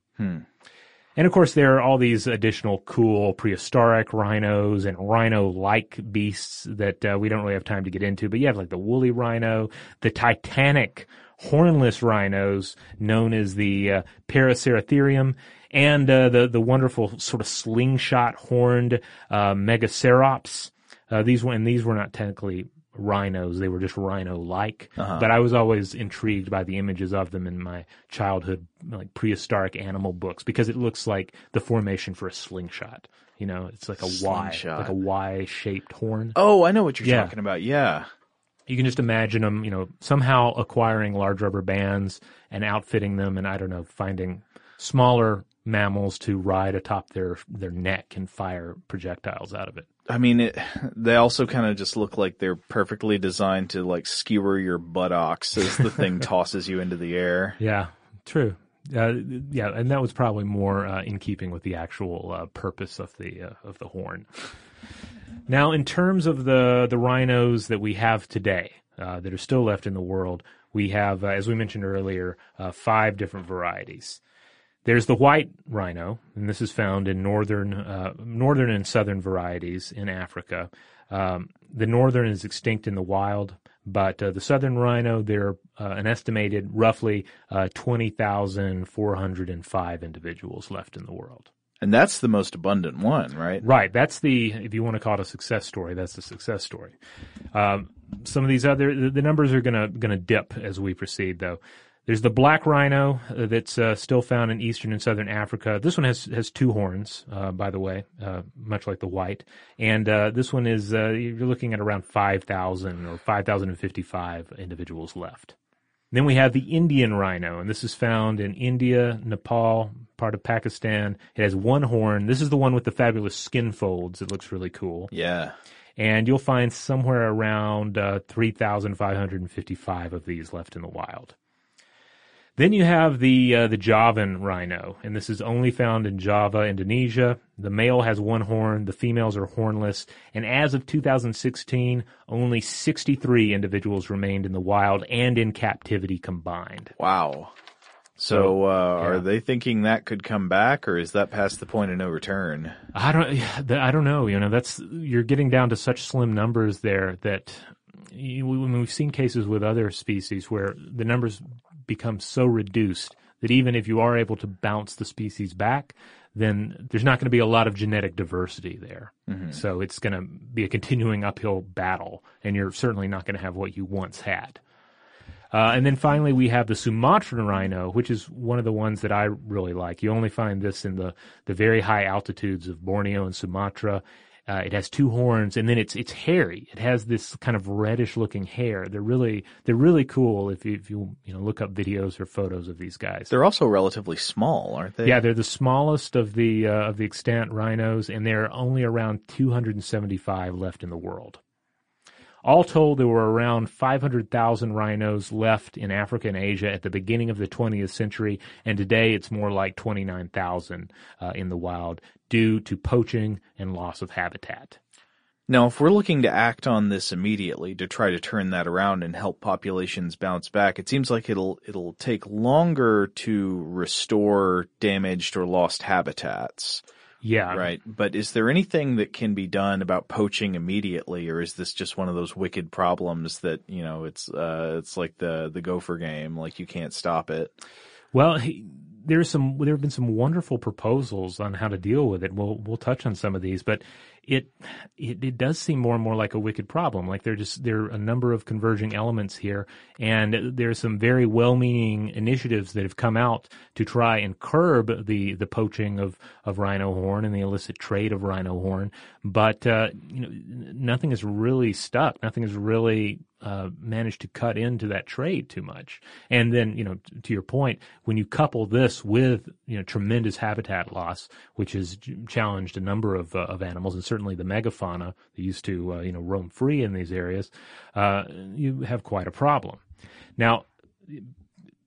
And of course, there are all these additional cool prehistoric rhinos and rhino-like beasts that uh, we don't really have time to get into. But you have like the woolly rhino, the titanic hornless rhinos known as the uh, Paraceratherium, and uh, the the wonderful sort of slingshot horned uh, Megacerops. Uh, these were and these were not technically rhinos; they were just rhino-like. But I was always intrigued by the images of them in my childhood, like prehistoric animal books, because it looks like the formation for a slingshot. You know, it's like a Y, Slingshot. like a Y-shaped horn. Oh, I know what you're Yeah. talking about. Yeah. You can just imagine them, you know, somehow acquiring large rubber bands and outfitting them, and I don't know, finding smaller mammals to ride atop their their neck and fire projectiles out of it. I mean, it, they also kind of just look like they're perfectly designed to like skewer your buttocks as the thing tosses you into the air. Yeah, true. Uh, yeah, and that was probably more uh, in keeping with the actual uh, purpose of the uh, of the horn. Now, in terms of the the rhinos that we have today uh, that are still left in the world, we have, uh, as we mentioned earlier, uh, five different varieties. There's the white rhino, and this is found in northern, uh, northern and southern varieties in Africa. Um, the northern is extinct in the wild, but uh, the southern rhino, there are uh, an estimated roughly uh, 20,405 individuals left in the world. And that's the most abundant one, right? Right. That's the, if you want to call it a success story, that's the success story. Um, some of these other, the, the numbers are gonna, gonna dip as we proceed though. There's the black rhino uh, that's uh, still found in eastern and southern Africa. This one has, has two horns, uh, by the way, uh, much like the white. And, uh, this one is, uh, you're looking at around 5,000 or 5,055 individuals left. Then we have the Indian rhino, and this is found in India, Nepal, part of Pakistan. It has one horn. This is the one with the fabulous skin folds. It looks really cool. Yeah. And you'll find somewhere around uh, 3,555 of these left in the wild. Then you have the uh, the Javan rhino, and this is only found in Java, Indonesia. The male has one horn, the females are hornless, and as of 2016, only 63 individuals remained in the wild and in captivity combined. Wow. So, uh, yeah. are they thinking that could come back or is that past the point of no return? I don't, I don't know. You know, that's you're getting down to such slim numbers there that you, we- we've seen cases with other species where the numbers become so reduced that even if you are able to bounce the species back, then there's not going to be a lot of genetic diversity there. Mm-hmm. So it's going to be a continuing uphill battle, and you're certainly not going to have what you once had. Uh, and then finally, we have the Sumatran rhino, which is one of the ones that I really like. You only find this in the, the very high altitudes of Borneo and Sumatra. Uh, it has two horns, and then it's it's hairy. It has this kind of reddish looking hair. They're really they're really cool. If you if you you know look up videos or photos of these guys, they're also relatively small, aren't they? Yeah, they're the smallest of the uh, of the extant rhinos, and there are only around 275 left in the world. All told, there were around 500,000 rhinos left in Africa and Asia at the beginning of the 20th century, and today it's more like 29,000 uh, in the wild due to poaching and loss of habitat. Now, if we're looking to act on this immediately to try to turn that around and help populations bounce back, it seems like it'll it'll take longer to restore damaged or lost habitats. Yeah. Right. But is there anything that can be done about poaching immediately or is this just one of those wicked problems that, you know, it's uh it's like the the gopher game, like you can't stop it? Well, there's some there have been some wonderful proposals on how to deal with it. We'll we'll touch on some of these, but it, it it does seem more and more like a wicked problem. Like there just there are a number of converging elements here, and there's some very well-meaning initiatives that have come out to try and curb the the poaching of of rhino horn and the illicit trade of rhino horn. But uh, you know, nothing is really stuck. Nothing is really uh, managed to cut into that trade too much. And then, you know, to your point, when you couple this with, you know, tremendous habitat loss, which has challenged a number of, uh, of animals, and certainly the megafauna that used to, uh, you know, roam free in these areas, uh, you have quite a problem. Now,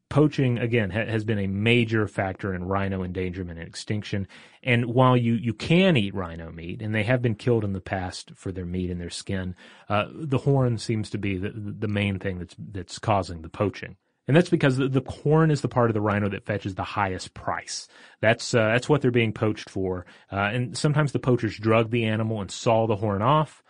poaching again ha- has been a major factor in rhino endangerment and extinction. And while you, you can eat rhino meat, and they have been killed in the past for their meat and their skin, uh, the horn seems to be the, the main thing that's that's causing the poaching. And that's because the, the horn is the part of the rhino that fetches the highest price. That's uh, that's what they're being poached for. Uh, and sometimes the poachers drug the animal and saw the horn off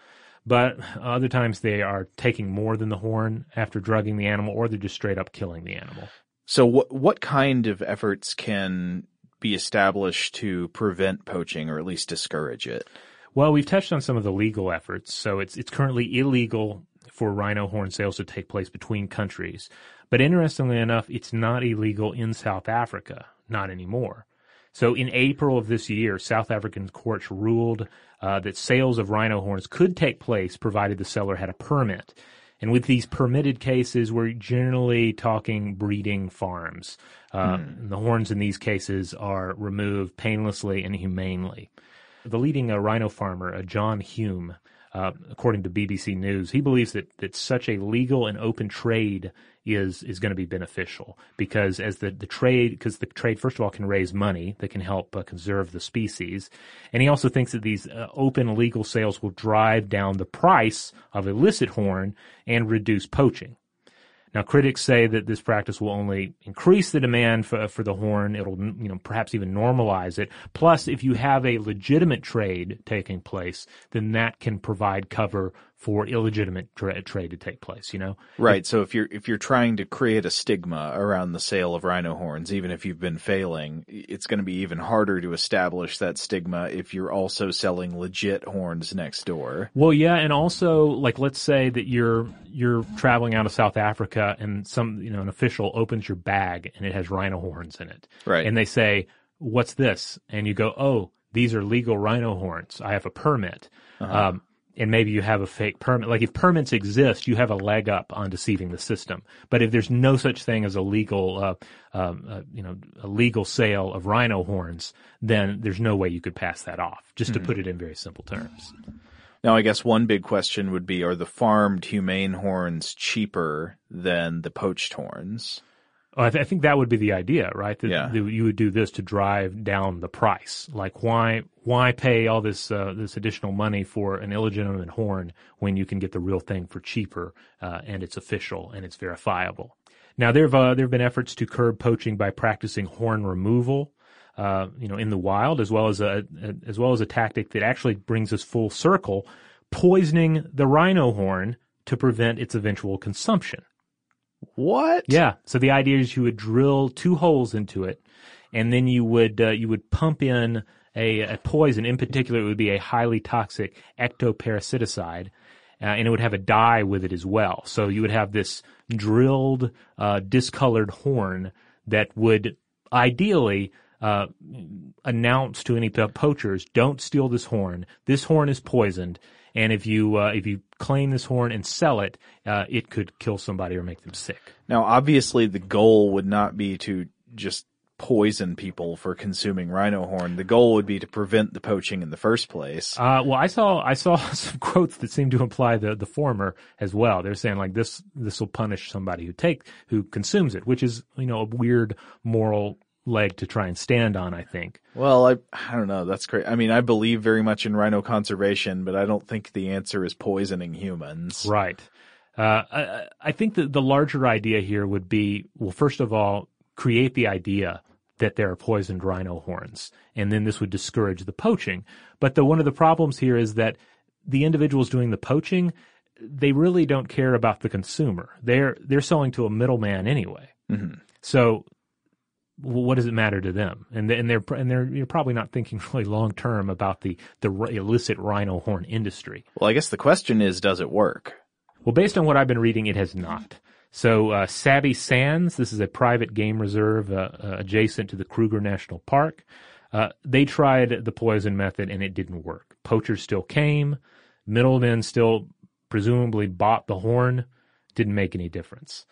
but other times they are taking more than the horn after drugging the animal or they're just straight up killing the animal. So what what kind of efforts can be established to prevent poaching or at least discourage it? Well, we've touched on some of the legal efforts. So it's it's currently illegal for rhino horn sales to take place between countries. But interestingly enough, it's not illegal in South Africa, not anymore. So in April of this year, South African courts ruled uh, that sales of rhino horns could take place provided the seller had a permit. And with these permitted cases, we're generally talking breeding farms. Uh, mm. The horns in these cases are removed painlessly and humanely. The leading uh, rhino farmer, uh, John Hume, uh, according to BBC News, he believes that, that such a legal and open trade is is going to be beneficial because as the, the trade because the trade first of all can raise money that can help uh, conserve the species. And he also thinks that these uh, open legal sales will drive down the price of illicit horn and reduce poaching now, critics say that this practice will only increase the demand for, for the horn. It'll, you know, perhaps even normalize it. Plus, if you have a legitimate trade taking place, then that can provide cover for illegitimate tra- trade to take place, you know? Right. So if you're, if you're trying to create a stigma around the sale of rhino horns, even if you've been failing, it's going to be even harder to establish that stigma if you're also selling legit horns next door. Well, yeah. And also, like, let's say that you're, you're traveling out of South Africa and some, you know, an official opens your bag and it has rhino horns in it. Right. And they say, what's this? And you go, oh, these are legal rhino horns. I have a permit. Uh-huh. Um, and maybe you have a fake permit. Like if permits exist, you have a leg up on deceiving the system. But if there's no such thing as a legal, uh, um, uh, you know, a legal sale of rhino horns, then there's no way you could pass that off. Just to mm-hmm. put it in very simple terms. Now, I guess one big question would be: Are the farmed humane horns cheaper than the poached horns? I, th- I, think that would be the idea, right? That, yeah. that you would do this to drive down the price. Like, why why pay all this uh, this additional money for an illegitimate horn when you can get the real thing for cheaper uh, and it's official and it's verifiable? Now, there have uh, there have been efforts to curb poaching by practicing horn removal. Uh, you know, in the wild, as well as a, a as well as a tactic that actually brings us full circle, poisoning the rhino horn to prevent its eventual consumption. What? Yeah. So the idea is you would drill two holes into it, and then you would uh, you would pump in a, a poison. In particular, it would be a highly toxic ectoparasiticide, uh, and it would have a dye with it as well. So you would have this drilled, uh, discolored horn that would ideally uh, announce to any poachers, "Don't steal this horn. This horn is poisoned." And if you uh, if you claim this horn and sell it, uh, it could kill somebody or make them sick. Now, obviously, the goal would not be to just poison people for consuming rhino horn. The goal would be to prevent the poaching in the first place. Uh, well, I saw I saw some quotes that seem to imply the the former as well. They're saying like this this will punish somebody who take who consumes it, which is you know a weird moral leg to try and stand on. I think. Well, I I don't know. That's great. I mean, I believe very much in rhino conservation, but I don't think the answer is poisoning humans. Right. Uh, I, I think that the larger idea here would be well, first of all, create the idea that there are poisoned rhino horns, and then this would discourage the poaching. But the one of the problems here is that the individuals doing the poaching, they really don't care about the consumer. They're they're selling to a middleman anyway. Mhm. So, what does it matter to them? And and they're and they're you're probably not thinking really long term about the the illicit rhino horn industry. Well, I guess the question is, does it work? Well, based on what I've been reading, it has not. So, uh, Sabi Sands, this is a private game reserve uh, uh, adjacent to the Kruger National Park. Uh, they tried the poison method and it didn't work. Poachers still came. Middlemen still presumably bought the horn. Didn't make any difference.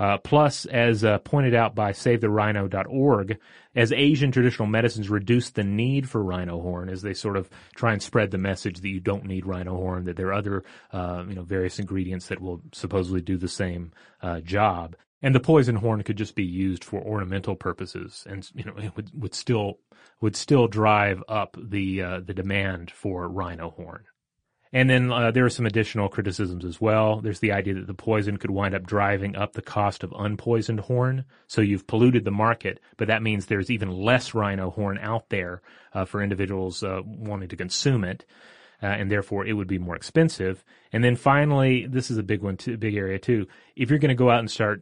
Uh, plus, as uh, pointed out by SaveTheRhino.org, as Asian traditional medicines reduce the need for rhino horn, as they sort of try and spread the message that you don't need rhino horn, that there are other, uh, you know, various ingredients that will supposedly do the same uh, job, and the poison horn could just be used for ornamental purposes, and you know, it would, would still would still drive up the uh, the demand for rhino horn. And then uh, there are some additional criticisms as well. There's the idea that the poison could wind up driving up the cost of unpoisoned horn. So you've polluted the market, but that means there's even less rhino horn out there uh, for individuals uh, wanting to consume it. Uh, and therefore it would be more expensive. And then finally, this is a big one, too, big area too. If you're going to go out and start,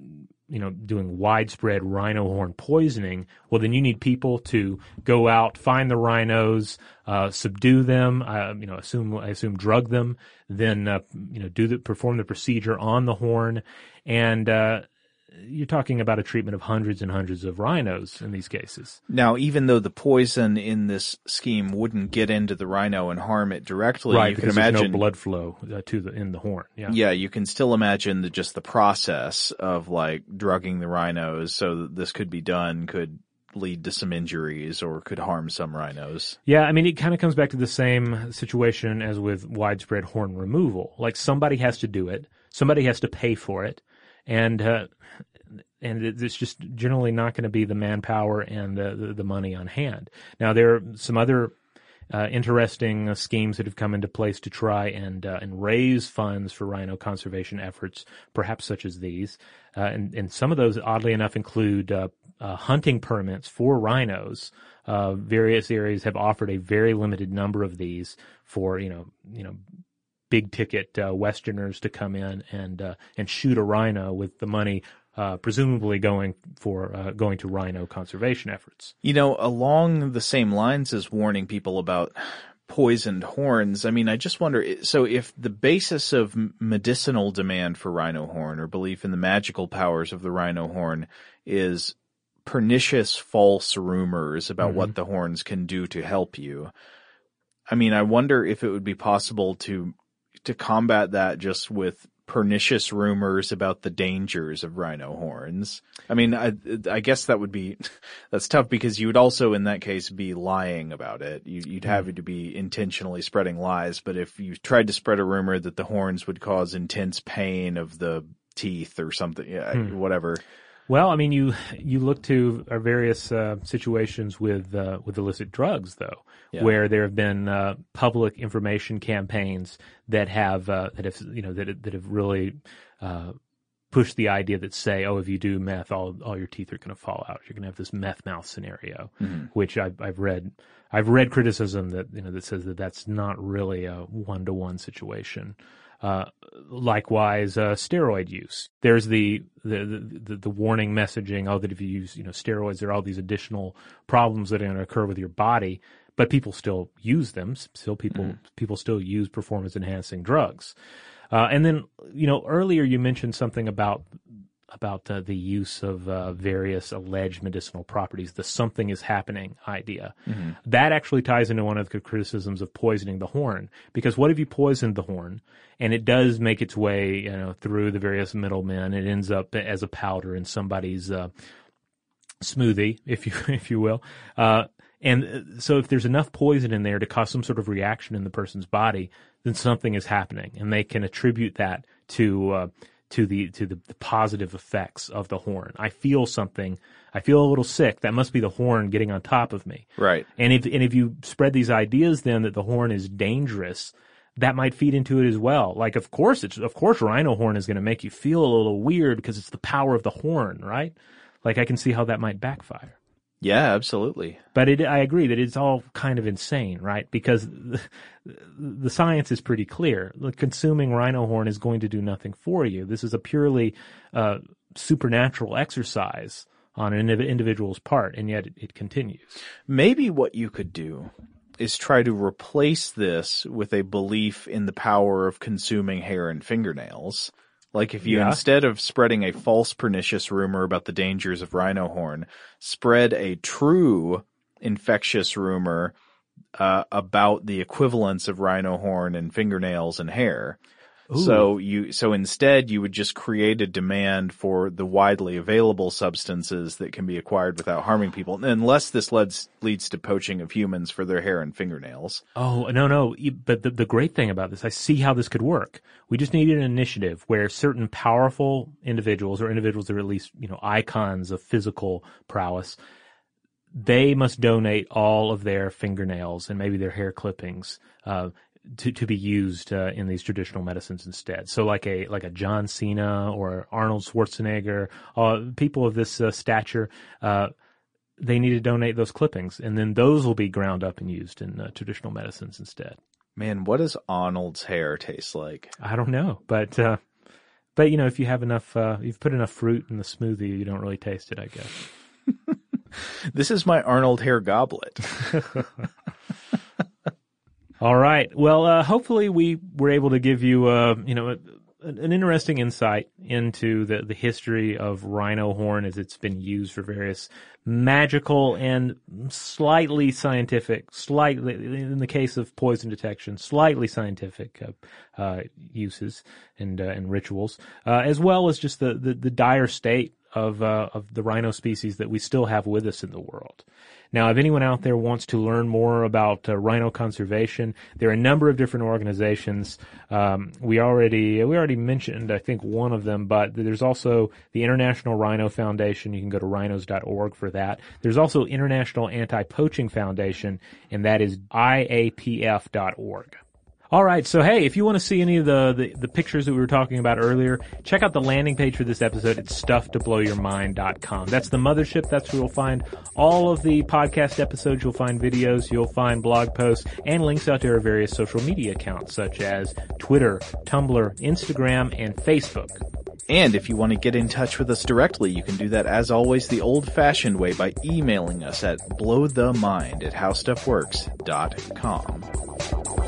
you know, doing widespread rhino horn poisoning, well, then you need people to go out, find the rhinos, uh, subdue them, uh, you know, assume, I assume drug them, then, uh, you know, do the, perform the procedure on the horn. And, uh, you're talking about a treatment of hundreds and hundreds of rhinos in these cases. Now, even though the poison in this scheme wouldn't get into the rhino and harm it directly, right, you can because there's imagine no blood flow uh, to the, in the horn. Yeah. Yeah, you can still imagine the, just the process of like drugging the rhinos so that this could be done could lead to some injuries or could harm some rhinos. Yeah, I mean, it kind of comes back to the same situation as with widespread horn removal. Like somebody has to do it, somebody has to pay for it, and uh, and it's just generally not going to be the manpower and the, the money on hand. Now there are some other uh, interesting uh, schemes that have come into place to try and uh, and raise funds for rhino conservation efforts, perhaps such as these. Uh, and and some of those, oddly enough, include uh, uh, hunting permits for rhinos. Various areas have offered a very limited number of these for you know you know big ticket uh, Westerners to come in and uh, and shoot a rhino with the money. Uh, presumably going for uh, going to rhino conservation efforts. You know, along the same lines as warning people about poisoned horns, I mean, I just wonder, so if the basis of medicinal demand for rhino horn or belief in the magical powers of the rhino horn is pernicious false rumors about what the horns can do to help you. I mean, I wonder if it would be possible to to combat that just with pernicious rumors about the dangers of rhino horns. I mean, I, I guess that would be, that's tough because you would also in that case be lying about it. You, you'd have mm-hmm. to be intentionally spreading lies. But if you tried to spread a rumor that the horns would cause intense pain of the teeth or something, yeah, hmm. whatever. Well, I mean, you you look to our various uh, situations with uh, with illicit drugs, though, Yeah. where there have been uh, public information campaigns that have uh, that have you know that that have really uh, pushed the idea that say, oh, if you do meth, all all your teeth are going to fall out. You're going to have this meth mouth scenario, which I've I've read I've read criticism that you know that says that that's not really a one to one situation. Uh, likewise, uh, steroid use. There's the, the, the, the, warning messaging, oh, that if you use, you know, steroids, there are all these additional problems that are going to occur with your body, but people still use them. Still people, mm. people still use performance enhancing drugs. Uh, and then, you know, earlier you mentioned something about about uh, the use of uh, various alleged medicinal properties, the something is happening idea. Mm-hmm. That actually ties into one of the criticisms of poisoning the horn. Because what if you poisoned the horn and it does make its way, you know, through the various middlemen, it ends up as a powder in somebody's uh, smoothie, if you if you will. Uh, and uh, so if there's enough poison in there to cause some sort of reaction in the person's body, then something is happening, and they can attribute that to uh, to the to the, the, positive effects of the horn. I feel something. I feel a little sick. That must be the horn getting on top of me. Right. And if and if you spread these ideas then that the horn is dangerous, that might feed into it as well. Like of course it's of course rhino horn is going to make you feel a little weird because it's the power of the horn, right? Like I can see how that might backfire. Yeah, absolutely. But it, I agree that it's all kind of insane, right? Because the, the science is pretty clear. Consuming rhino horn is going to do nothing for you. This is a purely uh, supernatural exercise on an individual's part, and yet it, it continues. Maybe what you could do is try to replace this with a belief in the power of consuming hair and fingernails like if you, yeah. instead of spreading a false pernicious rumor about the dangers of rhino horn, spread a true infectious rumor uh, about the equivalence of rhino horn and fingernails and hair. Ooh. So you, so instead you would just create a demand for the widely available substances that can be acquired without harming people, unless this leads, leads to poaching of humans for their hair and fingernails. Oh, no, no. But the, the great thing about this, I see how this could work. We just need an initiative where certain powerful individuals or individuals that are at least, you know, icons of physical prowess, they must donate all of their fingernails and maybe their hair clippings uh, to, to be used uh, in these traditional medicines instead. So like a like a John Cena or Arnold Schwarzenegger, uh, people of this uh, stature, uh, they need to donate those clippings, and then those will be ground up and used in uh, traditional medicines instead. Man, what does Arnold's hair taste like? I don't know, but uh, but you know, if you have enough, you've put enough fruit in the smoothie, you don't really taste it, I guess. this is my Arnold hair goblet. All right. Well, uh, hopefully we were able to give you, uh, you know, a, an interesting insight into the, the history of rhino horn as it's been used for various magical and slightly scientific, slightly, in the case of poison detection, slightly scientific uh, uh, uses and uh, and rituals, uh, as well as just the, the, the dire state of uh, of the rhino species that we still have with us in the world. Now, if anyone out there wants to learn more about uh, rhino conservation, there are a number of different organizations. Um, we already we already mentioned, I think, one of them, but there's also the International Rhino Foundation. You can go to rhinos.org for that. There's also International Anti-Poaching Foundation, and that is iapf.org. All right. So, hey, if you want to see any of the, the, the, pictures that we were talking about earlier, check out the landing page for this episode. It's stufftoblowyourmind.com. That's the mothership. That's where you'll find all of the podcast episodes. You'll find videos. You'll find blog posts and links out to our various social media accounts such as Twitter, Tumblr, Instagram, and Facebook. And if you want to get in touch with us directly, you can do that as always the old fashioned way by emailing us at blowthemind at howstuffworks.com.